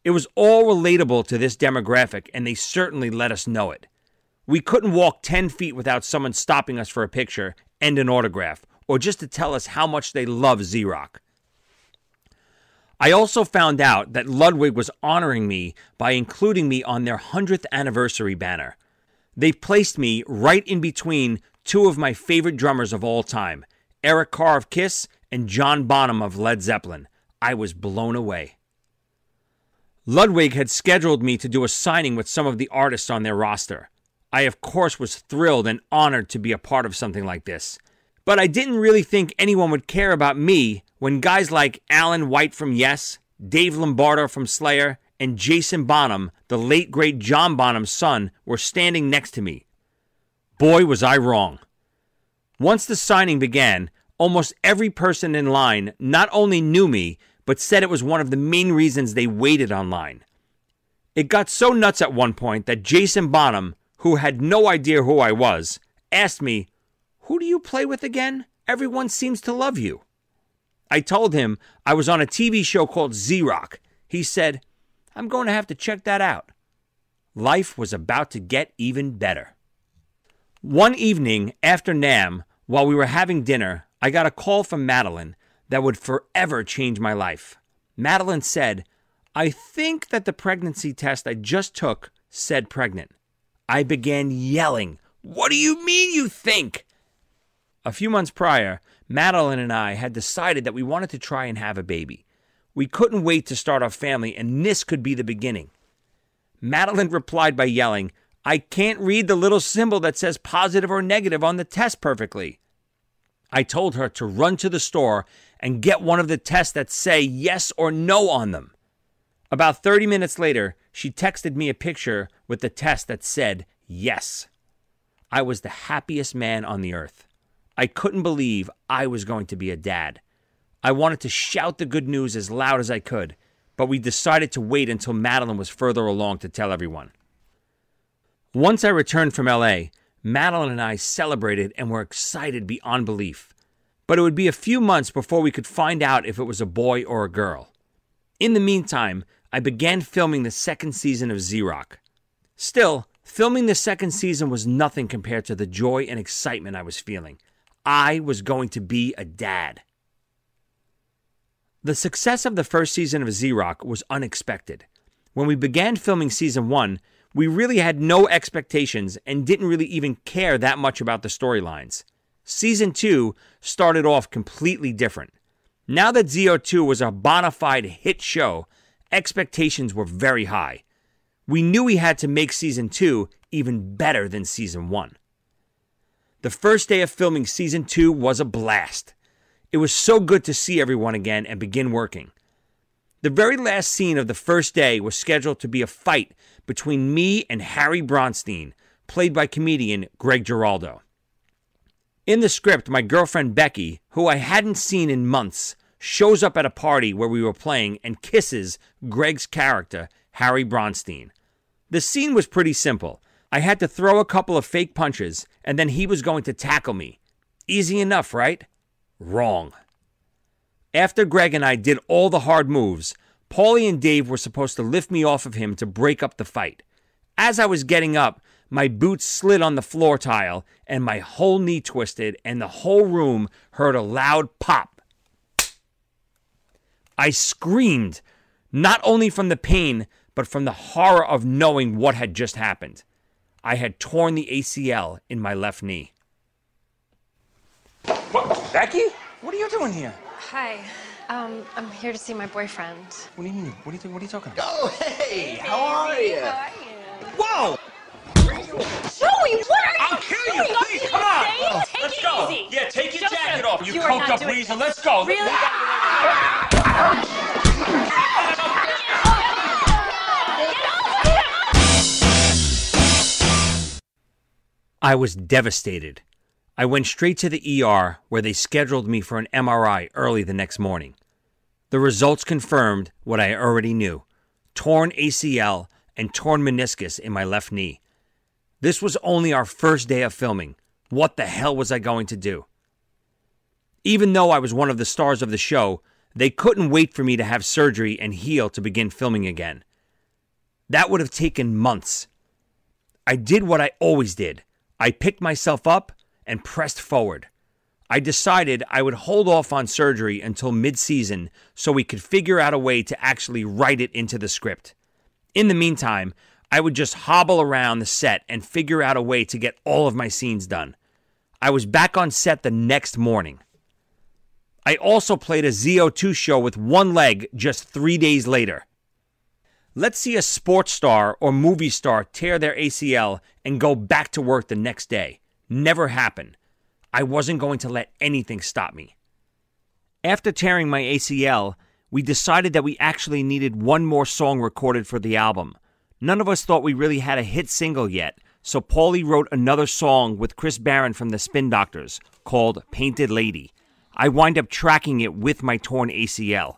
It was all relatable to this demographic, and they certainly let us know it. We couldn't walk 10 feet without someone stopping us for a picture and an autograph, or just to tell us how much they love Rock. I also found out that Ludwig was honoring me by including me on their 100th anniversary banner. They placed me right in between two of my favorite drummers of all time, Eric Carr of Kiss and John Bonham of Led Zeppelin. I was blown away. Ludwig had scheduled me to do a signing with some of the artists on their roster. I, of course, was thrilled and honored to be a part of something like this. But I didn't really think anyone would care about me when guys like Alan White from Yes, Dave Lombardo from Slayer, and Jason Bonham, the late great John Bonham's son, were standing next to me. Boy, was I wrong. Once the signing began, Almost every person in line not only knew me, but said it was one of the main reasons they waited online. It got so nuts at one point that Jason Bonham, who had no idea who I was, asked me, Who do you play with again? Everyone seems to love you. I told him I was on a TV show called Z Rock. He said, I'm going to have to check that out. Life was about to get even better. One evening after NAMM, while we were having dinner, I got a call from Madeline that would forever change my life. Madeline said, I think that the pregnancy test I just took said pregnant. I began yelling, What do you mean you think? A few months prior, Madeline and I had decided that we wanted to try and have a baby. We couldn't wait to start our family, and this could be the beginning. Madeline replied by yelling, I can't read the little symbol that says positive or negative on the test perfectly. I told her to run to the store and get one of the tests that say yes or no on them. About 30 minutes later, she texted me a picture with the test that said yes. I was the happiest man on the earth. I couldn't believe I was going to be a dad. I wanted to shout the good news as loud as I could, but we decided to wait until Madeline was further along to tell everyone. Once I returned from LA, Madeline and I celebrated and were excited beyond belief. But it would be a few months before we could find out if it was a boy or a girl. In the meantime, I began filming the second season of Rock. Still, filming the second season was nothing compared to the joy and excitement I was feeling. I was going to be a dad. The success of the first season of Rock was unexpected. When we began filming season one, we really had no expectations and didn't really even care that much about the storylines. Season two started off completely different. Now that ZO2 was a bona fide hit show, expectations were very high. We knew we had to make season two even better than season one. The first day of filming season two was a blast. It was so good to see everyone again and begin working. The very last scene of the first day was scheduled to be a fight between me and Harry Bronstein, played by comedian Greg Giraldo. In the script, my girlfriend Becky, who I hadn't seen in months, shows up at a party where we were playing and kisses Greg's character, Harry Bronstein. The scene was pretty simple. I had to throw a couple of fake punches, and then he was going to tackle me. Easy enough, right? Wrong. After Greg and I did all the hard moves, Paulie and Dave were supposed to lift me off of him to break up the fight. As I was getting up, my boots slid on the floor tile and my whole knee twisted, and the whole room heard a loud pop. I screamed, not only from the pain, but from the horror of knowing what had just happened. I had torn the ACL in my left knee. What, Becky? What are you doing here? Hi. Um, I'm here to see my boyfriend. What do you mean? What are you, what are you talking about? Oh, hey, how are you? How are you? Whoa! Joey, what are you I'll kill you! doing? Are Please, you come on! insane? Take Let's it go! easy. Yeah, take your Joseph, jacket off, you, you are coked up doing weasel. Let's go! Really? I was devastated. I went straight to the ER where they scheduled me for an MRI early the next morning. The results confirmed what I already knew torn ACL and torn meniscus in my left knee. This was only our first day of filming. What the hell was I going to do? Even though I was one of the stars of the show, they couldn't wait for me to have surgery and heal to begin filming again. That would have taken months. I did what I always did I picked myself up and pressed forward. I decided I would hold off on surgery until mid season so we could figure out a way to actually write it into the script. In the meantime, I would just hobble around the set and figure out a way to get all of my scenes done. I was back on set the next morning. I also played a ZO2 show with one leg just three days later. Let's see a sports star or movie star tear their ACL and go back to work the next day. Never happened. I wasn't going to let anything stop me. After tearing my ACL, we decided that we actually needed one more song recorded for the album. None of us thought we really had a hit single yet, so Paulie wrote another song with Chris Barron from the Spin Doctors called Painted Lady. I wind up tracking it with my torn ACL.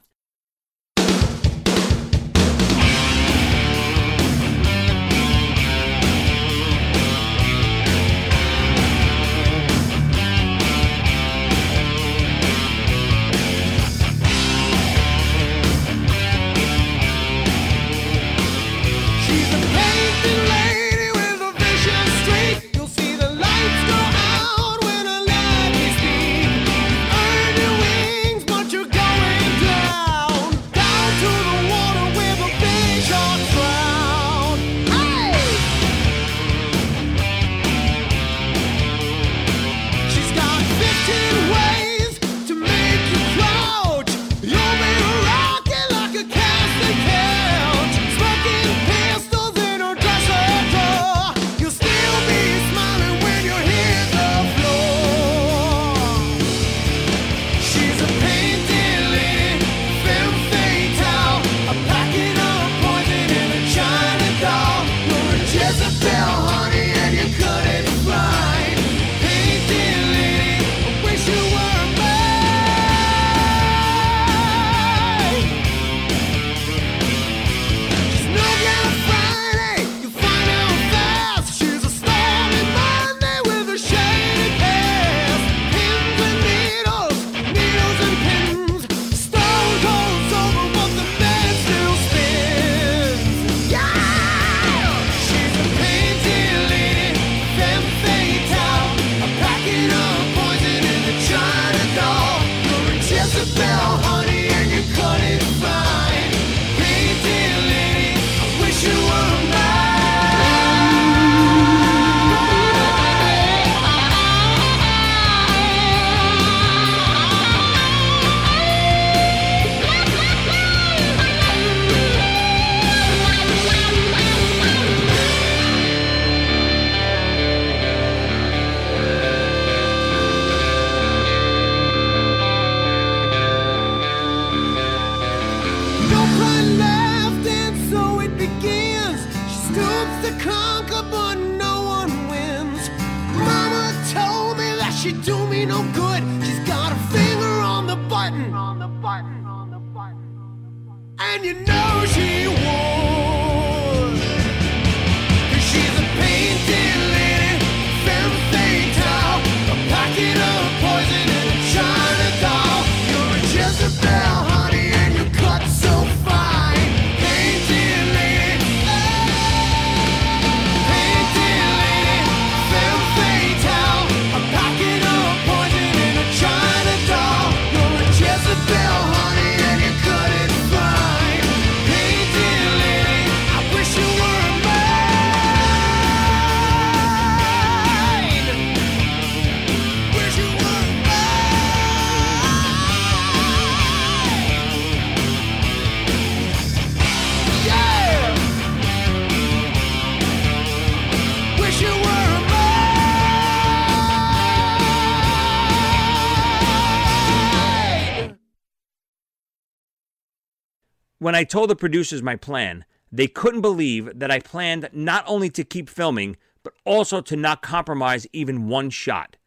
I told the producers my plan, they couldn't believe that I planned not only to keep filming, but also to not compromise even one shot.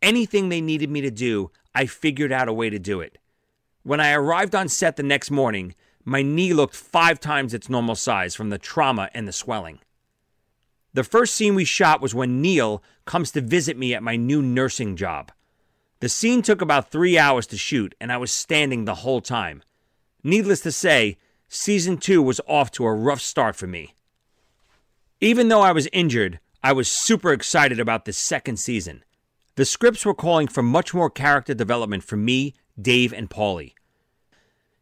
Anything they needed me to do, I figured out a way to do it. When I arrived on set the next morning, my knee looked five times its normal size from the trauma and the swelling. The first scene we shot was when Neil comes to visit me at my new nursing job. The scene took about three hours to shoot, and I was standing the whole time. Needless to say, season two was off to a rough start for me. Even though I was injured, I was super excited about this second season. The scripts were calling for much more character development for me, Dave, and Paulie.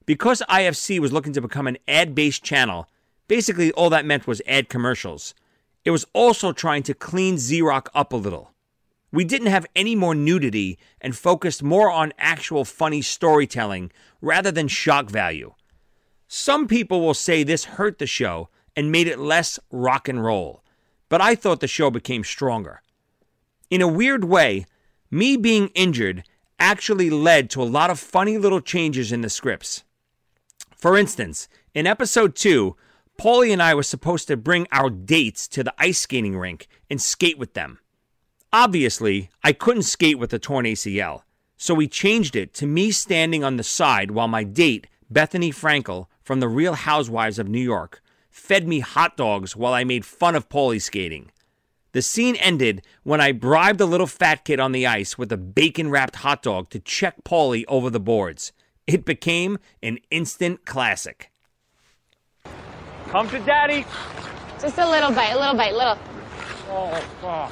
Because IFC was looking to become an ad based channel, basically all that meant was ad commercials. It was also trying to clean Rock up a little. We didn't have any more nudity and focused more on actual funny storytelling rather than shock value. Some people will say this hurt the show and made it less rock and roll, but I thought the show became stronger. In a weird way, me being injured actually led to a lot of funny little changes in the scripts. For instance, in episode 2, Paulie and I were supposed to bring our dates to the ice skating rink and skate with them. Obviously, I couldn't skate with a torn ACL, So we changed it to me standing on the side while my date, Bethenny Frankel from the Real Housewives of New York, fed me hot dogs while I made fun of Paulie skating. The scene ended when I bribed a little fat kid on the ice with a bacon wrapped hot dog to check Paulie over the boards. It became an instant classic. Come to daddy. Just a little bite, a little bite, little. Oh, fuck.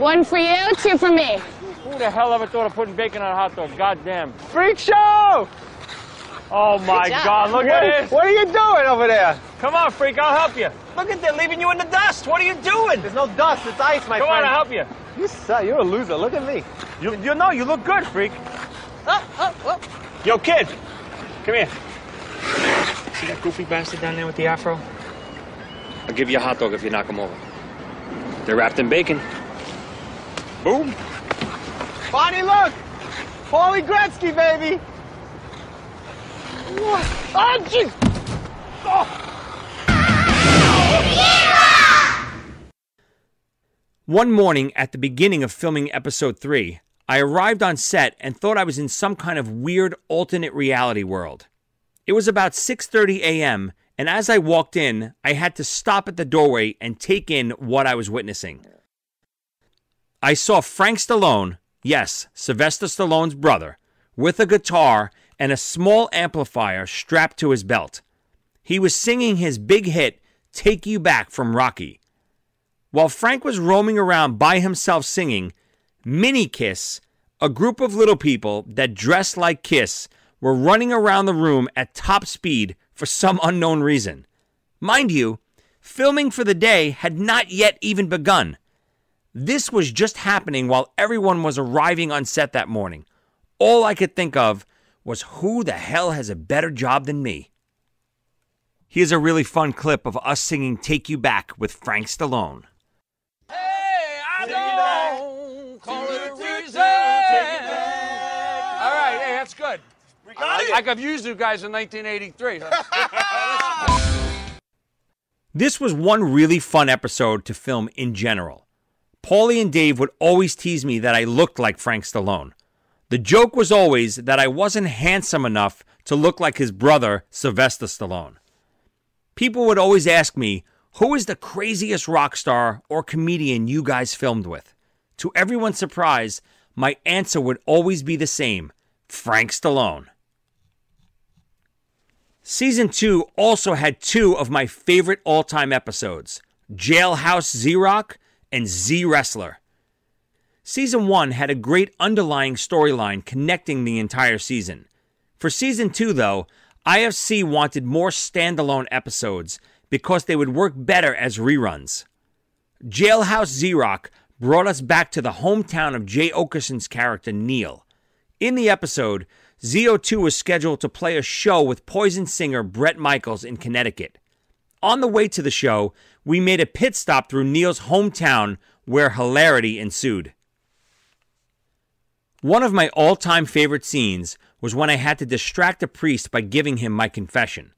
One for you, two for me. Who the hell ever thought of putting bacon on a hot dog? Goddamn. Freak show! Oh my god, look What, at this. what are you doing over there? Come on, freak, I'll help you. Look at they're leaving you in the dust. What are you doing? There's no dust. It's ice, my Come on, friend. I'll help you. You suck. You're a loser. Look at me. You, you know, you look good, freak. Oh, oh, oh. Yo, kid, come here. See that goofy bastard down there with the afro? I'll give you a hot dog if you knock him over. They're wrapped in bacon. Boom. Bonnie, look. Paulie Gretzky, baby. One morning at the beginning of filming episode 3, I arrived on set and thought I was in some kind of weird alternate reality world. It was about 6:30 a.m., and as I walked in, I had to stop at the doorway and take in what I was witnessing. I saw Frank Stallone, yes, Sylvester Stallone's brother, with a guitar and a small amplifier strapped to his belt. He was singing his big hit, Take You Back from Rocky. While Frank was roaming around by himself singing, Mini Kiss, a group of little people that dressed like Kiss, were running around the room at top speed for some unknown reason. Mind you, filming for the day had not yet even begun. This was just happening while everyone was arriving on set that morning. All I could think of was who the hell has a better job than me? Here's a really fun clip of us singing Take You Back with Frank Stallone. All right, hey, that's good. We got it. Like I've used you guys in 1983. <laughs> This was one really fun episode to film in general. Paulie and Dave would always tease me that I looked like Frank Stallone. The joke was always that I wasn't handsome enough to look like his brother, Sylvester Stallone. People would always ask me, Who is the craziest rock star or comedian you guys filmed with? To everyone's surprise, my answer would always be the same Frank Stallone. Season 2 also had two of my favorite all time episodes Jailhouse Z Rock and Z Wrestler. Season 1 had a great underlying storyline connecting the entire season. For Season 2, though, IFC wanted more standalone episodes because they would work better as reruns. Jailhouse Rock brought us back to the hometown of Jay Oakerson's character, Neil. In the episode, ZO2 was scheduled to play a show with Poison singer Bret Michaels in Connecticut. On the way to the show, we made a pit stop through Neil's hometown where hilarity ensued. One of my all time favorite scenes was when I had to distract a priest by giving him my confession.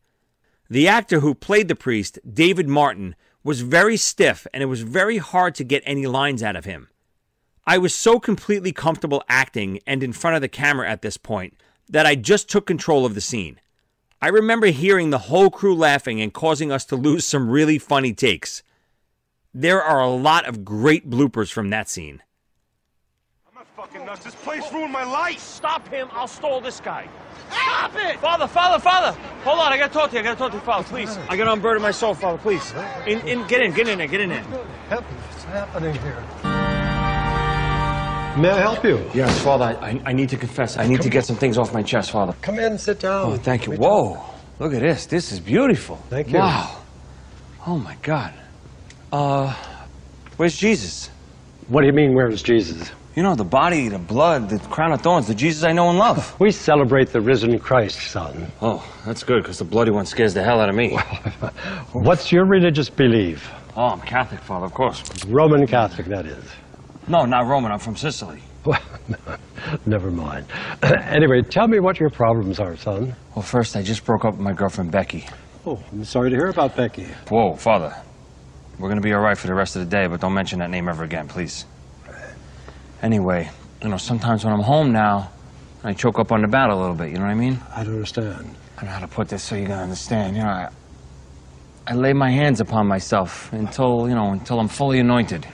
The actor who played the priest, David Martin, was very stiff and it was very hard to get any lines out of him. I was so completely comfortable acting and in front of the camera at this point that I just took control of the scene. I remember hearing the whole crew laughing and causing us to lose some really funny takes. There are a lot of great bloopers from that scene. Fucking nuts. This place ruined my life. Stop him. I'll stall this guy. Stop it! Father, father, father. Hold on. I gotta talk to you. I gotta talk to you, father, please. I got to unburden my soul, father, please. In, in, get in, get in there, get in there. Help me! What's happening here? May I help you? Yes, father, I, I need to confess. I need to get some things off my chest, father. Come in, and sit down. Oh, thank you. Whoa. Look at this. This is beautiful. Thank you. Wow. Oh, my God. Uh, where's Jesus? What do you mean, where's Jesus? You know, the body, the blood, the crown of thorns, the Jesus I know and love. We celebrate the risen Christ, son. Oh, that's good, because the bloody one scares the hell out of me. <laughs> What's your religious belief? Oh, I'm Catholic, father, of course. Roman Catholic, that is. No, not Roman. I'm from Sicily. Well, <laughs> never mind. <clears throat> anyway, tell me what your problems are, son. Well, first, I just broke up with my girlfriend, Becky. Oh, I'm sorry to hear about Becky. Whoa, father. We're going to be all right for the rest of the day, but don't mention that name ever again, please. Anyway, you know, sometimes when I'm home now, I choke up on the bat a little bit, you know what I mean? I don't understand. I don't know how to put this so you can understand. You know, I, I lay my hands upon myself until, you know, until I'm fully anointed.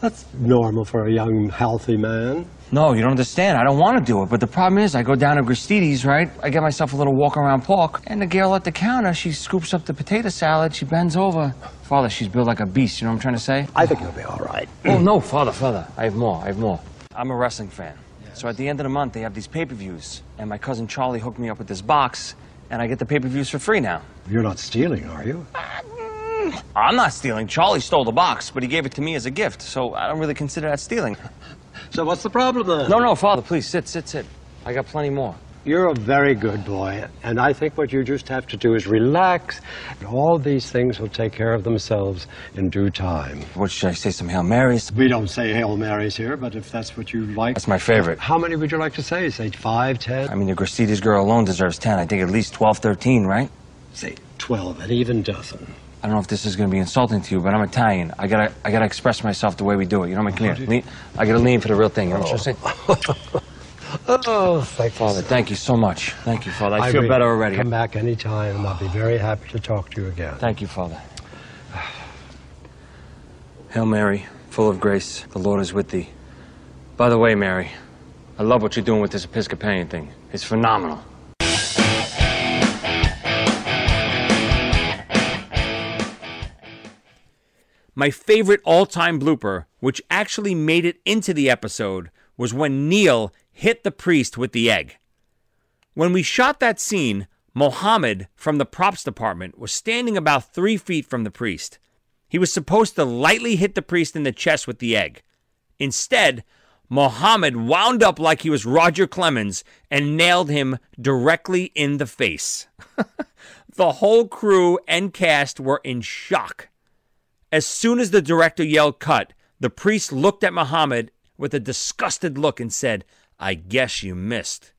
That's normal for a young, healthy man. No, you don't understand. I don't want to do it. But the problem is, I go down to Gristedes, right? I get myself a little walk around pork, and the girl at the counter, she scoops up the potato salad, she bends over. Father, she's built like a beast, you know what I'm trying to say? I think you'll be all right. <clears throat> Oh, no, Father, Father. I have more, I have more. I'm a wrestling fan. So at the end of the month, they have these pay per views, and my cousin Charlie hooked me up with this box, and I get the pay per views for free now. You're not stealing, are you? Uh, mm, I'm not stealing. Charlie stole the box, but he gave it to me as a gift, so I don't really consider that stealing. So what's the problem then? No, no, Father, please sit, sit, sit. I got plenty more. You're a very good boy, and I think what you just have to do is relax. And all these things will take care of themselves in due time. What should I say? Some Hail Marys? We don't say Hail Marys here, but if that's what you like. That's my favorite. How many would you like to say? Say five, ten? I mean, the Gristedes girl alone deserves 10. I think at least 12, 13, right? Say 12, an even dozen. I don't know if this is going to be insulting to you, but I'm Italian. I gotta, I gotta express myself the way we do it. You know what I mean? Come here. Lean, I gotta lean for the real thing. You know what I'm saying? Oh, thank Father, thank you so much. Thank you, Father. I, I feel better already. Come back anytime, and I'll be very happy to talk to you again. Thank you, Father. Hail Mary, full of grace, the Lord is with thee. By the way, Mary, I love what you're doing with this Episcopalian thing. It's phenomenal. My favorite all time blooper, which actually made it into the episode, was when Neil hit the priest with the egg. When we shot that scene, Mohammed from the props department was standing about three feet from the priest. He was supposed to lightly hit the priest in the chest with the egg. Instead, Mohammed wound up like he was Roger Clemens and nailed him directly in the face. <laughs> the whole crew and cast were in shock. As soon as the director yelled cut, the priest looked at Muhammad with a disgusted look and said, I guess you missed.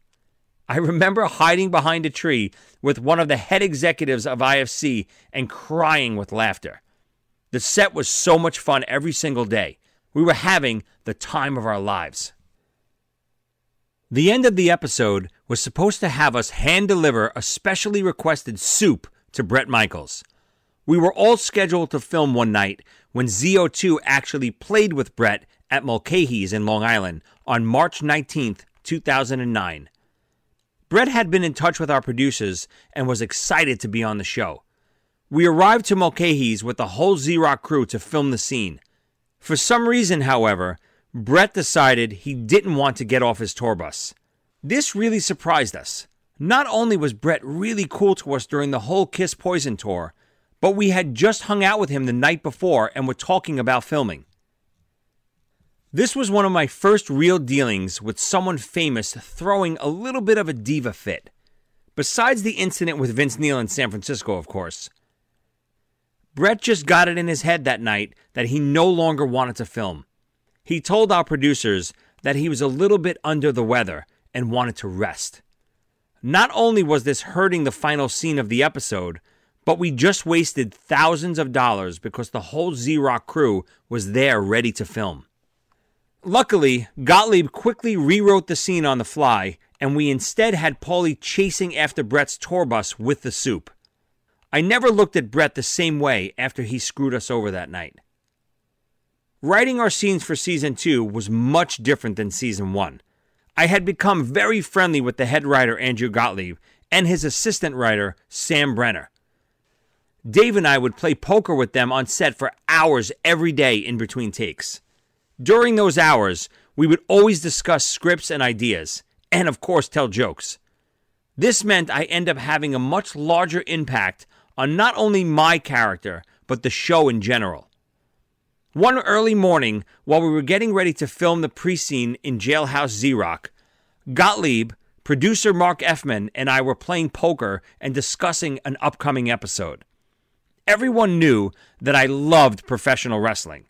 I remember hiding behind a tree with one of the head executives of IFC and crying with laughter. The set was so much fun every single day. We were having the time of our lives. The end of the episode was supposed to have us hand deliver a specially requested soup to Bret Michaels. We were all scheduled to film one night when ZO2 actually played with Bret at Mulcahy's in Long Island on March 19th, 2009. Bret had been in touch with our producers and was excited to be on the show. We arrived to Mulcahy's with the whole Rock crew to film the scene. For some reason, however, Bret decided he didn't want to get off his tour bus. This really surprised us. Not only was Bret really cool to us during the whole Kiss Poison tour, but we had just hung out with him the night before and were talking about filming. This was one of my first real dealings with someone famous throwing a little bit of a diva fit. Besides the incident with Vince Neil in San Francisco, of course. Bret just got it in his head that night that he no longer wanted to film. He told our producers that he was a little bit under the weather and wanted to rest. Not only was this hurting the final scene of the episode, but we just wasted thousands of dollars because the whole Z Rock crew was there ready to film. Luckily, Gottlieb quickly rewrote the scene on the fly, and we instead had Paulie chasing after Bret's tour bus with the soup. I never looked at Brett the same way after he screwed us over that night. Writing our scenes for season two was much different than season one. I had become very friendly with the head writer Andrew Gottlieb and his assistant writer Sam Brenner. Dave and I would play poker with them on set for hours every day in between takes. During those hours, we would always discuss scripts and ideas, and of course, tell jokes. This meant I end up having a much larger impact on not only my character, but the show in general. One early morning, while we were getting ready to film the pre scene in Jailhouse Z Rock, Gottlieb, producer Mark Effman, and I were playing poker and discussing an upcoming episode. Everyone knew that I loved professional wrestling.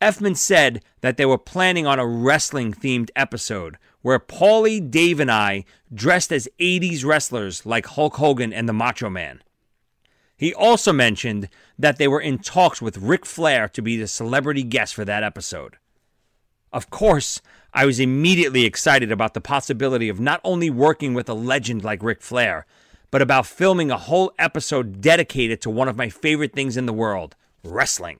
Effman said that they were planning on a wrestling themed episode where Paulie, Dave, and I dressed as 80s wrestlers like Hulk Hogan and the Macho Man. He also mentioned that they were in talks with Ric Flair to be the celebrity guest for that episode. Of course, I was immediately excited about the possibility of not only working with a legend like Ric Flair, but about filming a whole episode dedicated to one of my favorite things in the world wrestling.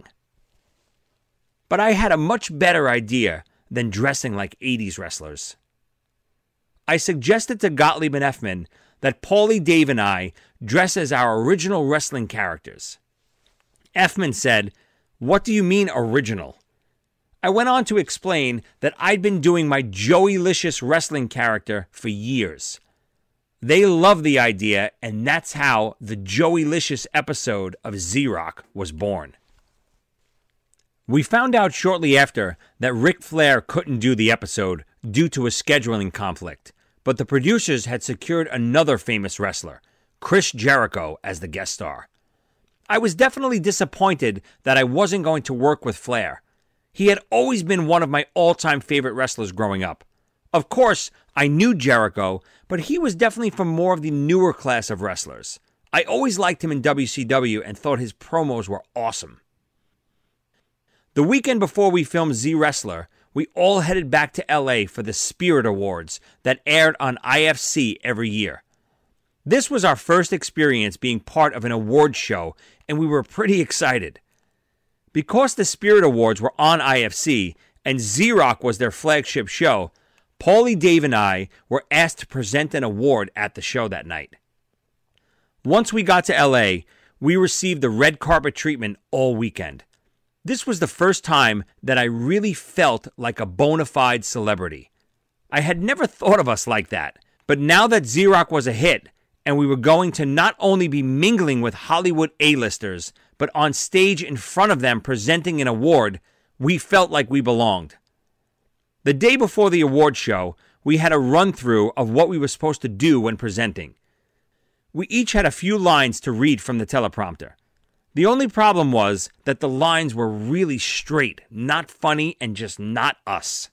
But I had a much better idea than dressing like 80s wrestlers. I suggested to Gottlieb and Effman that Paulie Dave and I dress as our original wrestling characters. Effman said, What do you mean original? I went on to explain that I'd been doing my Joey Licious wrestling character for years. They loved the idea, and that's how the Joey Licious episode of Rock was born. We found out shortly after that Ric Flair couldn't do the episode due to a scheduling conflict, but the producers had secured another famous wrestler, Chris Jericho, as the guest star. I was definitely disappointed that I wasn't going to work with Flair. He had always been one of my all time favorite wrestlers growing up. Of course, I knew Jericho, but he was definitely from more of the newer class of wrestlers. I always liked him in WCW and thought his promos were awesome. The weekend before we filmed Z Wrestler, we all headed back to LA for the Spirit Awards that aired on IFC every year. This was our first experience being part of an award show, and we were pretty excited. Because the Spirit Awards were on IFC and Z Rock was their flagship show, Paulie Dave and I were asked to present an award at the show that night. Once we got to LA, we received the red carpet treatment all weekend. This was the first time that I really felt like a bona fide celebrity. I had never thought of us like that, but now that Rock was a hit, and we were going to not only be mingling with Hollywood A-listers, but on stage in front of them presenting an award, we felt like we belonged. The day before the award show, we had a run through of what we were supposed to do when presenting. We each had a few lines to read from the teleprompter. The only problem was that the lines were really straight, not funny, and just not us.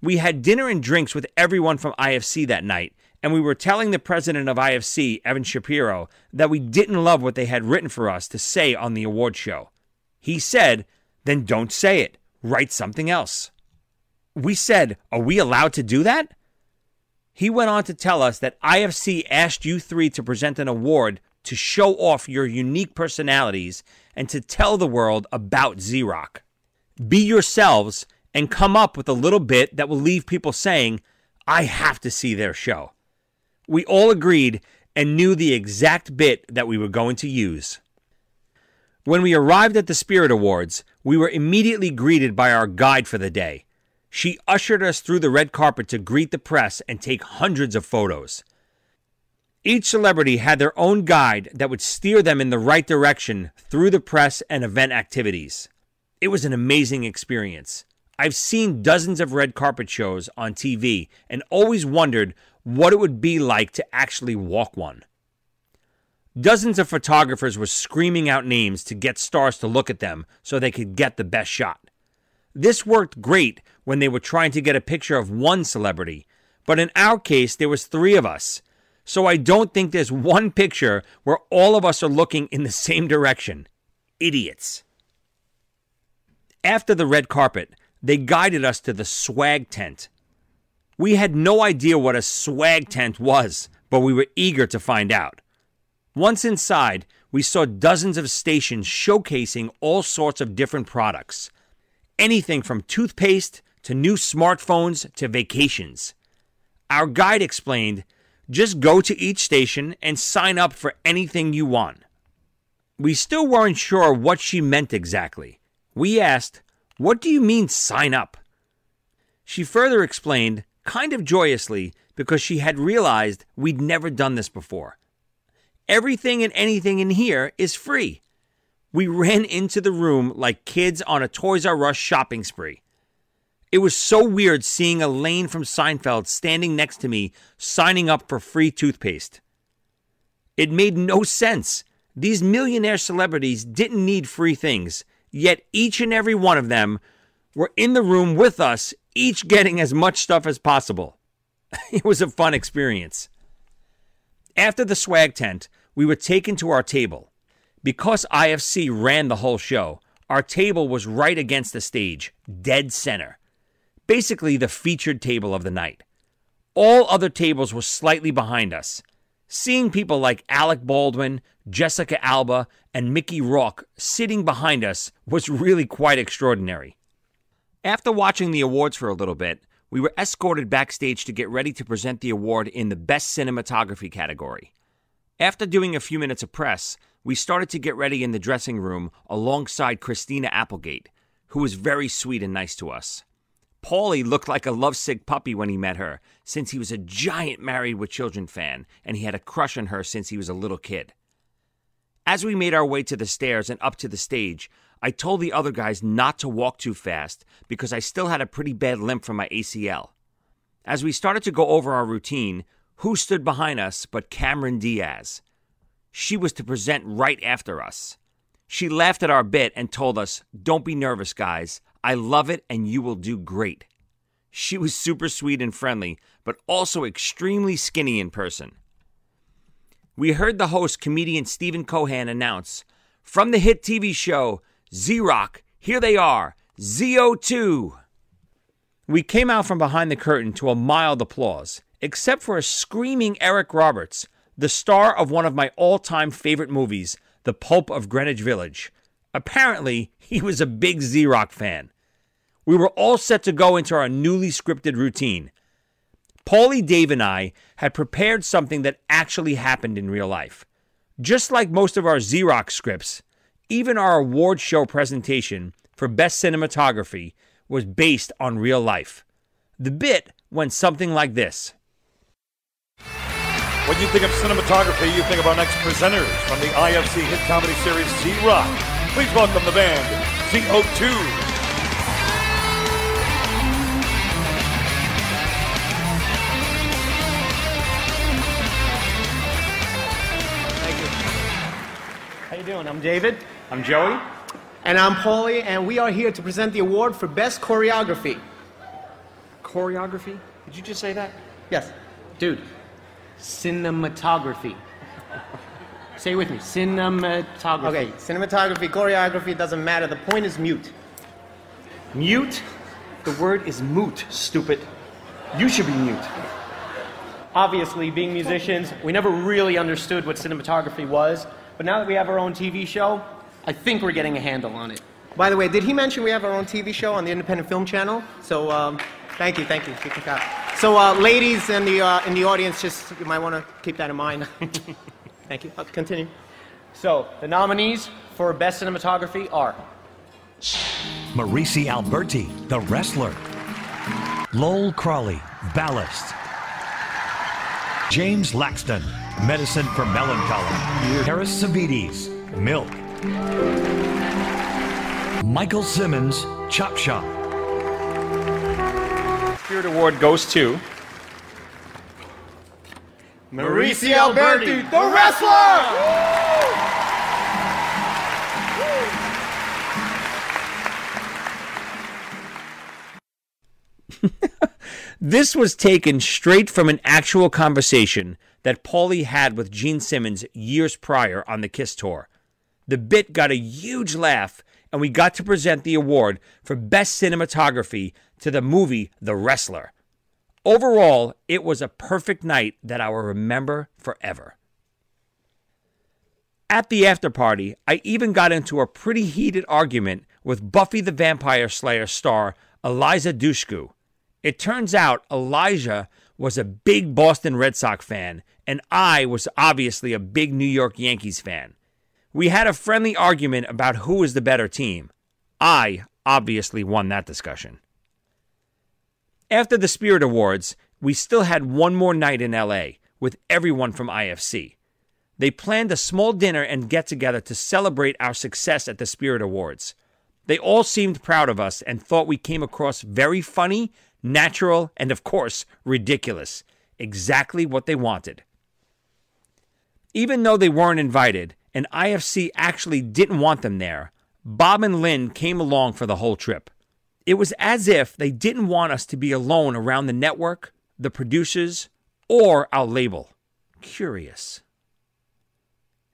We had dinner and drinks with everyone from IFC that night, and we were telling the president of IFC, Evan Shapiro, that we didn't love what they had written for us to say on the award show. He said, Then don't say it, write something else. We said, Are we allowed to do that? He went on to tell us that IFC asked you three to present an award to show off your unique personalities and to tell the world about Z Rock. Be yourselves and come up with a little bit that will leave people saying, I have to see their show. We all agreed and knew the exact bit that we were going to use. When we arrived at the Spirit Awards, we were immediately greeted by our guide for the day. She ushered us through the red carpet to greet the press and take hundreds of photos. Each celebrity had their own guide that would steer them in the right direction through the press and event activities. It was an amazing experience. I've seen dozens of red carpet shows on TV and always wondered what it would be like to actually walk one. Dozens of photographers were screaming out names to get stars to look at them so they could get the best shot. This worked great when they were trying to get a picture of one celebrity, but in our case there was 3 of us so I don't think there's one picture where all of us are looking in the <laughs> same direction. Idiots. After the red carpet, they guided us to the swag tent. We had no idea what a swag tent was, but we were eager to find out. Once inside, we saw dozens of stations showcasing all sorts of different products. Anything from toothpaste to new smartphones to vacations. Our guide explained just go to each station and sign up for anything you want. We still weren't sure what she meant exactly. We asked, What do you mean sign up? She further explained, kind of joyously, because she had realized we'd never done this before. Everything and anything in here is free. We ran into the room like kids on a Toys R Us shopping spree. It was so weird seeing Elaine from Seinfeld standing next to me signing up for free toothpaste. It made no sense. These millionaire celebrities didn't need free things, yet each and every one of them were in the room with us, each getting as much stuff as possible. <laughs> it was a fun experience. After the swag tent, we were taken to our table. Because IFC ran the whole show, our table was right against the stage, dead center. basically the featured table of the night. All other tables were slightly behind us. Seeing people like Alec Baldwin, Jessica Alba, and Mickey Rourke sitting behind us was really quite extraordinary. After watching the awards for a little bit, we were escorted backstage to get ready to present the award in the Best Cinematography category. After doing a few minutes of press, we started to get ready in the dressing room alongside Christina Applegate, who was very sweet and nice to us. Paulie looked like a lovesick puppy when he met her, since he was a giant Married with Children fan and he had a crush on her since he was a little kid. As we made our way to the stairs and up to the stage, I told the other guys not to walk too fast because I still had a pretty bad limp from my ACL. As we started to go over our routine, who stood behind us but Cameron Diaz? She was to present right after us. She laughed at our bit and told us, Don't be nervous, guys. I love it and you will do great. She was super sweet and friendly, but also extremely skinny in person. We heard the host, comedian Stephen Coogan, announce from the hit TV show Z Rock, here they are, ZO2. We came out from behind the curtain to a mild applause, except for a screaming Eric Roberts, the star of one of my all time favorite movies, The Pope of Greenwich Village. Apparently, <laughs> he was a big Z Rock fan. We were all set to go into our newly scripted routine. Paulie, Dave, and I had prepared something that actually happened in real life. Just like most of our Z Rock scripts, even our award show presentation for Best Cinematography was based on real life. The bit went something like this. When you think of cinematography, you think of our next presenters from the IFC hit comedy series Z Rock. Please welcome the band ZO2. Thank you. How you doing? I'm David. I'm Joey. And I'm Paulie, and we are here to present the award for Best Choreography. Choreography? Did you just say that? Yes. Dude, cinematography. Say it with me. Cinematography. Okay, cinematography, choreography, doesn't matter. The point is mute. Mute? The word is moot, stupid. You should be mute. Obviously, being musicians, we never really understood what cinematography was, but now that we have our own TV show, I think we're getting a handle on it. By the way, did he mention we have our own TV show on the Independent Film Channel? So, um, thank you, thank you. You can clap. So, uh, ladies in the, uh, in the audience, just you might want to keep that in mind. <laughs> thank you. I'll continue. So, the nominees for Best Cinematography are Maryse Alberti, The Wrestler. Lol Crawley, Ballast. James Laxton, Medicine for Melancholy. Harris Savides, Milk. Michael Simmons, Chop Shop. Spirit Award goes to Maryse Alberti, the wrestler! <laughs> This was taken straight from an actual conversation that Paulie had with Gene Simmons years prior on the Kiss tour. The bit got a huge laugh, and we got to present the award for Best Cinematography to the movie The Wrestler. Overall, it was a perfect night that I will remember forever. At the after party, I even got into a pretty heated argument with Buffy the Vampire Slayer star Eliza Dushku. It turns out Eliza was a big Boston Red Sox fan, and I was obviously a big New York Yankees fan. We had a friendly argument about who was the better team. I obviously won that discussion. After the Spirit Awards, we still had one more night in LA with everyone from IFC. They planned a small dinner and get together to celebrate our success at the Spirit Awards. They all seemed proud of us and thought we came across very funny, natural, and of course, ridiculous. Exactly what they wanted. Even though they weren't invited, and IFC actually didn't want them there, Bob and Lynn came along for the whole trip. It was as if they didn't want us to be alone around the network, the producers, or our label. Curious.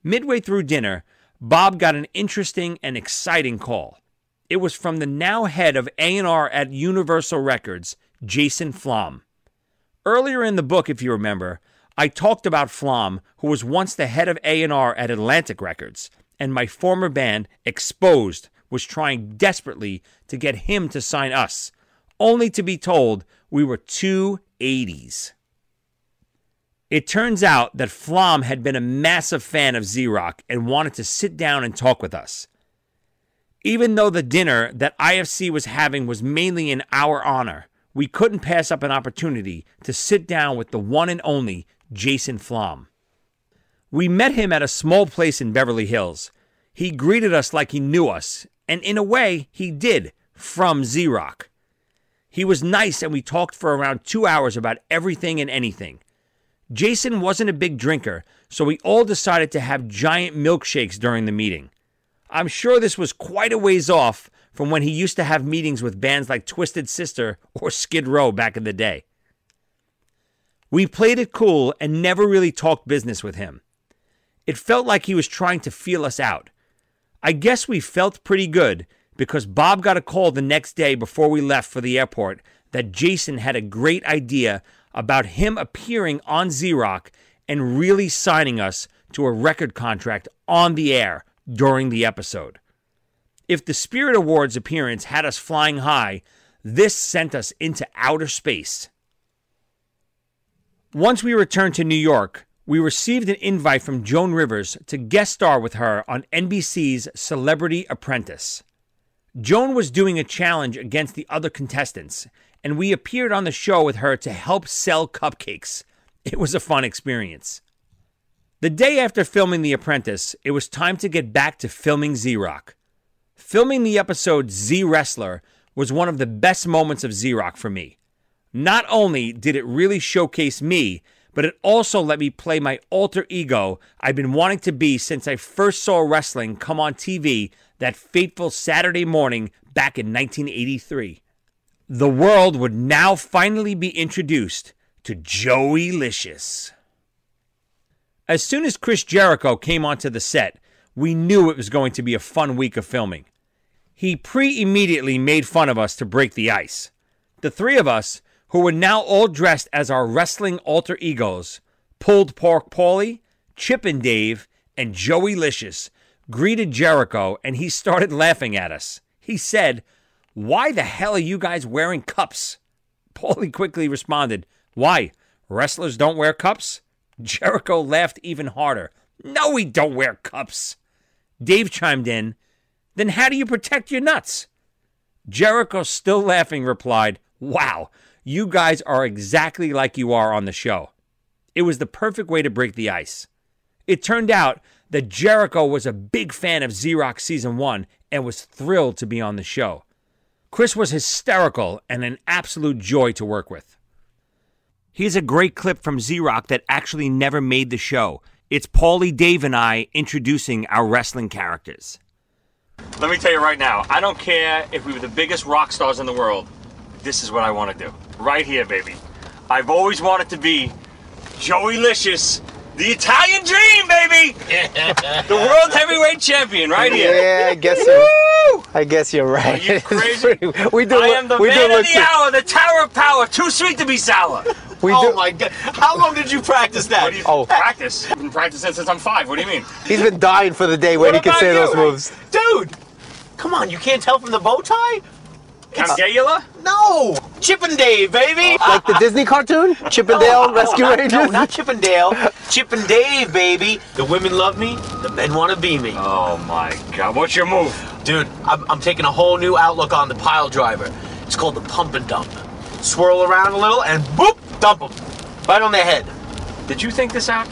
Midway through dinner, Bob got an interesting and exciting call. It was from the now head of A&R at Universal Records, Jason Flom. Earlier in the book, if you remember, I talked about Flom, who was once the head of A&R at Atlantic Records, and my former band, Exposed, was trying desperately to get him to sign us, only to be told we were two 80s. It turns out that Flom had been a massive fan of Z Rock and wanted to sit down and talk with us. Even though the dinner that IFC was having was mainly in our honor, we couldn't pass up an opportunity to sit down with the one and only Jason Flom. We met him at a small place in Beverly Hills. He greeted us like he knew us, and in a way, he did, from Rock. He was nice, and we talked for around two hours about everything and anything. Jason wasn't a big drinker, so we all decided to have giant milkshakes during the meeting. I'm sure this was quite a ways off from when he used to have meetings with bands like Twisted Sister or Skid Row back in the day. We played it cool and never really talked business with him. It felt like he was trying to feel us out. I guess we felt pretty good because Bob got a call the next day before we left for the airport that Jason had a great idea about him appearing on Rock and really signing us to a record contract on the air during the episode. If the Spirit Awards appearance had us flying high, this sent us into outer space. Once we returned to New York, we received an invite from Joan Rivers to guest star with her on NBC's Celebrity Apprentice. Joan was doing a challenge against the other contestants, and we appeared on the show with her to help sell cupcakes. It was a fun experience. The day after filming The Apprentice, it was time to get back to filming Z Rock. Filming the episode Z Wrestler was one of the best moments of Z Rock for me. Not only did it really showcase me, but it also let me play my alter ego I've been wanting to be since I first saw wrestling come on TV that fateful Saturday morning back in 1983. The world would now finally be introduced to Joey Licious. As soon as Chris Jericho came onto the set, we knew it was going to be a fun week of filming. He pre immediately made fun of us to break the ice. The three of us, who were now all dressed as our wrestling alter egos, Pulled Pork Paulie, Chip and Dave, and Joey Licious, greeted Jericho and he started laughing at us. He said, Why the hell are you guys wearing cups? Paulie quickly responded, Why? Wrestlers don't wear cups? Jericho laughed even harder. No, we don't wear cups. Dave chimed in, Then how do you protect your nuts? Jericho, still laughing, replied, Wow, you guys are exactly like you are on the show. It was the perfect way to break the ice. It turned out that Jericho was a big fan of Rock Season 1 and was thrilled to be on the show. Chris was hysterical and an absolute joy to work with. Here's a great clip from Rock that actually never made the show. It's Paulie, Dave, and I introducing our wrestling characters. Let me tell you right now, I don't care if we were the biggest rock stars in the world. This is what I want to do. Right here, baby. I've always wanted to be Joey Licious, the Italian dream, baby! <laughs> the world heavyweight champion, right here. Yeah, I guess so. I guess you're right. Are you <laughs> crazy? we do. I look- am the we do man of the to- hour, the tower of power, too sweet to be sour. <laughs> We oh do- my god! How long did you practice that? What do you Oh. practice? I've been practicing since I'm five. What do you mean? He's been dying for the day when What he can about say you? those moves. Dude, come on! You can't tell from the bow tie. Camgayula? No! Chip and Dave, baby! Like the Disney cartoon, Chip and Dale Rescue no, Rangers. No, not Chip and Dale. Chip and Dave, baby. The women love me. The men want to be me. Oh my God! What's your move? Dude, I'm, I'm taking a whole new outlook on the pile driver. It's called the pump and dump. Swirl around a little and boop, dump them. Right on their head. Did you think this out?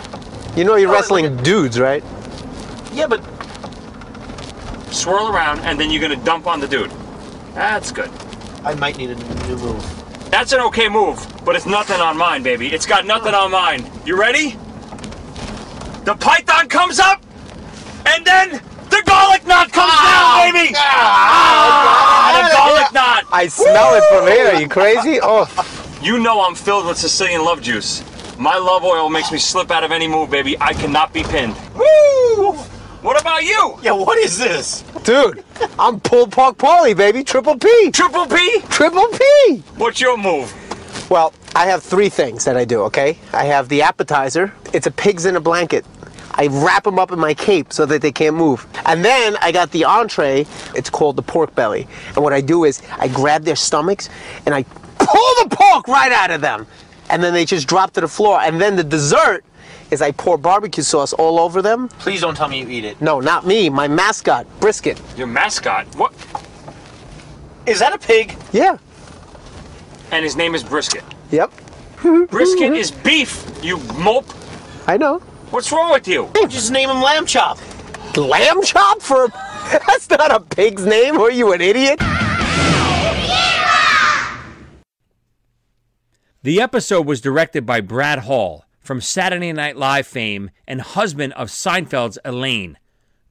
You know you're oh, wrestling dudes, right? Yeah, but Swirl around, and then you're gonna dump on the dude. That's good. I might need a new move. That's an okay move, but it's nothing on mine, baby. It's got nothing on mine. You ready? The python comes up, and then the garlic knot comes down, baby! Ah, the garlic knot! I smell it from here. Are you crazy? Oh, You know I'm filled with Sicilian love juice. My love oil makes me slip out of any move, baby. I cannot be pinned. Woo! What about you? Yeah, what is this? Dude, I'm pulled pork Paulie, baby. Triple P. Triple P? Triple P. What's your move? Well, I have three things that I do, okay? I have the appetizer. It's a pigs in a blanket. I wrap them up in my cape so that they can't move. And then I got the entree. It's called the pork belly. And what I do is I grab their stomachs and I pull the pork right out of them. And then they just drop to the floor. And then the dessert is I pour barbecue sauce all over them. Please don't tell me you eat it. No, not me. My mascot, Brisket. Your mascot? What? Is that a pig? Yeah. And his name is Brisket. Yep. <laughs> Brisket is beef, you mope. I know. What's wrong with you? Just name him Lamb Chop. Lamb chop for <laughs> That's not a pig's name. Are you an idiot? The episode was directed by Brad Hall from Saturday Night Live fame and husband of Seinfeld's Elaine,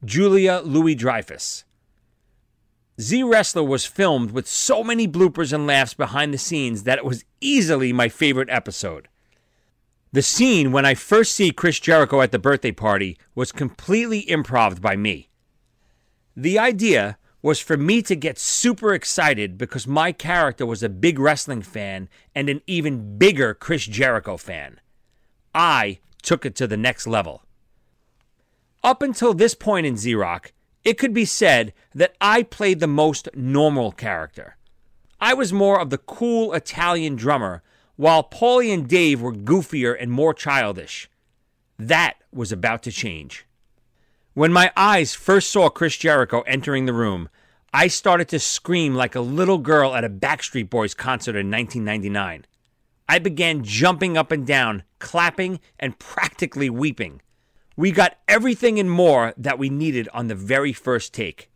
Julia Louis Dreyfus. Z Wrestler was filmed with so many bloopers and laughs behind the scenes that it was easily my favorite episode. The scene when I first see Chris Jericho at the birthday party was completely improv by me. The idea was for me to get super excited because my character was a big wrestling fan and an even bigger Chris Jericho fan. I took it to the next level. Up until this point in Z Rock, it could be said that I played the most normal character. I was more of the cool Italian drummer, while Paulie and Dave were goofier and more childish. That was about to change. When my eyes first saw Chris Jericho entering the room, I started to scream like a little girl at a Backstreet Boys concert in 1999. I began jumping up and down, clapping, and practically weeping. We got everything and more that we needed on the very first take.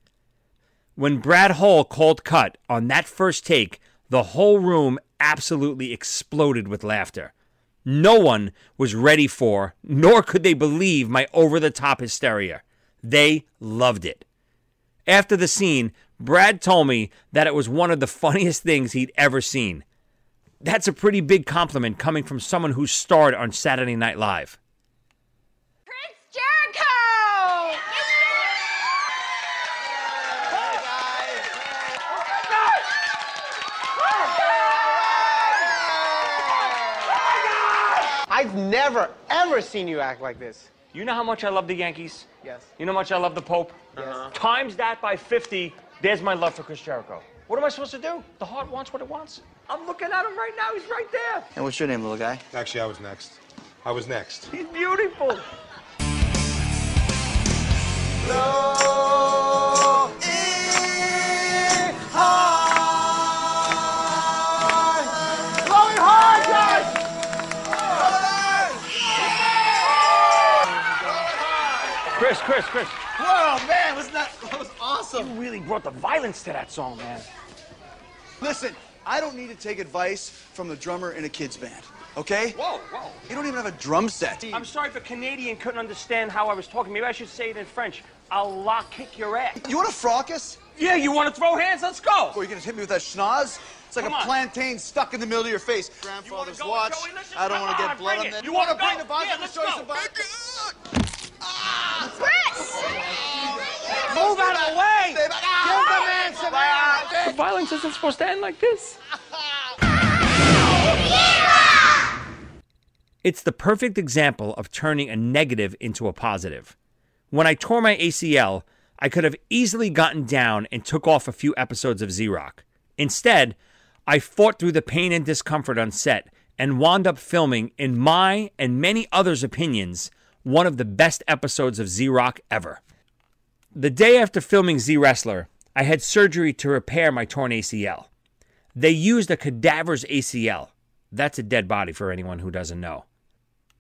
When Brad Hall called cut on that first take, the whole room absolutely exploded with laughter. No one was ready for, nor could they believe my over the top hysteria. They loved it. After the scene, Brad told me that it was one of the funniest things he'd ever seen. That's a pretty big compliment coming from someone who starred on Saturday Night Live. Prince Jericho! I've never, ever seen you act like this. You know how much I love the Yankees? Yes. You know how much I love the Pope? Yes. Uh-huh. Times that by 50, there's my love for Chris Jericho. What am I supposed to do? The heart wants what it wants. I'm looking at him right now. He's right there. And what's your name, little guy? Actually, I was next. I was next. He's beautiful. Going high. Chris, Chris, Chris. Whoa, man, wasn't that, that was awesome. You really brought the violence to that song, man. Listen, I don't need to take advice from the drummer in a kid's band, okay? Whoa, whoa. You don't even have a drum set. I'm sorry if a Canadian couldn't understand how I was talking. Maybe I should say it in French. I'll lock kick your ass. You want to fracas? Yeah, you want to throw hands? Let's go. Or you gonna hit me with that schnoz? It's like Come a on. plantain stuck in the middle of your face. Grandfather's watch. I don't want to get blood on that. You want to bring the vodka? Yeah, to show you some vodka? Chris! Move out of the way. Ah! Give the man some air. The violence isn't supposed to end like this. <laughs> It's the perfect example of turning a negative into a positive. When I tore my ACL, I could have easily gotten down and took off a few episodes of Z Rock. Instead, I fought through the pain and discomfort on set and wound up filming, in my and many others' opinions, one of the best episodes of Z Rock ever. The day after filming Z Wrestler, I had surgery to repair my torn ACL. They used a cadaver's ACL. That's a dead body for anyone who doesn't know.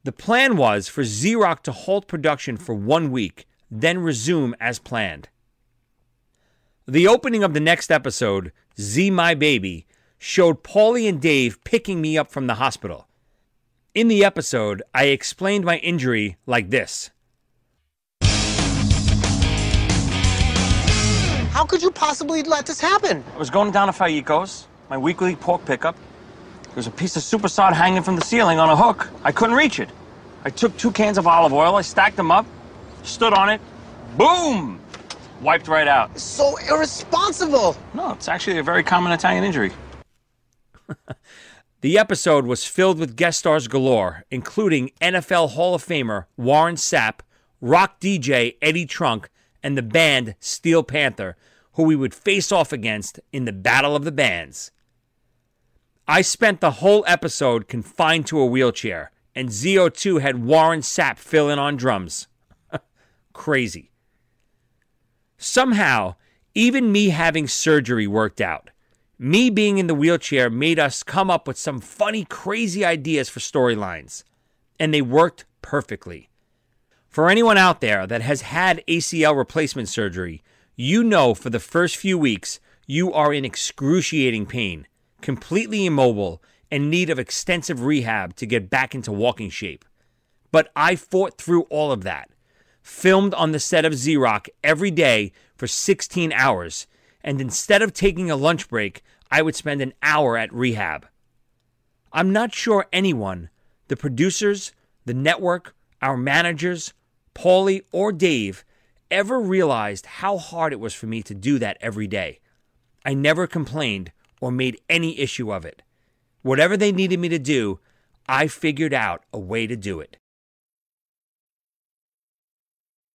The plan was for Z Rock to halt production for one week, then resume as planned. The opening of the next episode, Z My Baby, showed Paulie and Dave picking me up from the hospital. In the episode, I explained my injury like this. How could you possibly let this happen? I was going down to Faicco's, my weekly pork pickup. There was a piece of super supersod hanging from the ceiling on a hook. I couldn't reach it. I took two cans of olive oil, I stacked them up, stood on it, boom! Wiped right out. So irresponsible. No, it's actually a very common Italian injury. <laughs> The episode was filled with guest stars galore, including NFL Hall of Famer Warren Sapp, rock DJ Eddie Trunk, and the band Steel Panther, who we would face off against in the Battle of the Bands. I spent the whole episode confined to a wheelchair, and ZO2 had Warren Sapp fill in on drums. <laughs> Crazy. Somehow, even me having surgery worked out. Me being in the wheelchair made us come up with some funny, crazy ideas for storylines, and they worked perfectly. For anyone out there that has had ACL replacement surgery, you know for the first few weeks you are in excruciating pain, completely immobile, and need of extensive rehab to get back into walking shape. But I fought through all of that, filmed on the set of Z Rock every day for 16 hours, and instead of taking a lunch break, I would spend an hour at rehab. I'm not sure anyone, the producers, the network, our managers, Paulie, or Dave, ever realized how hard it was for me to do that every day. I never complained or made any issue of it. Whatever they needed me to do, I figured out a way to do it.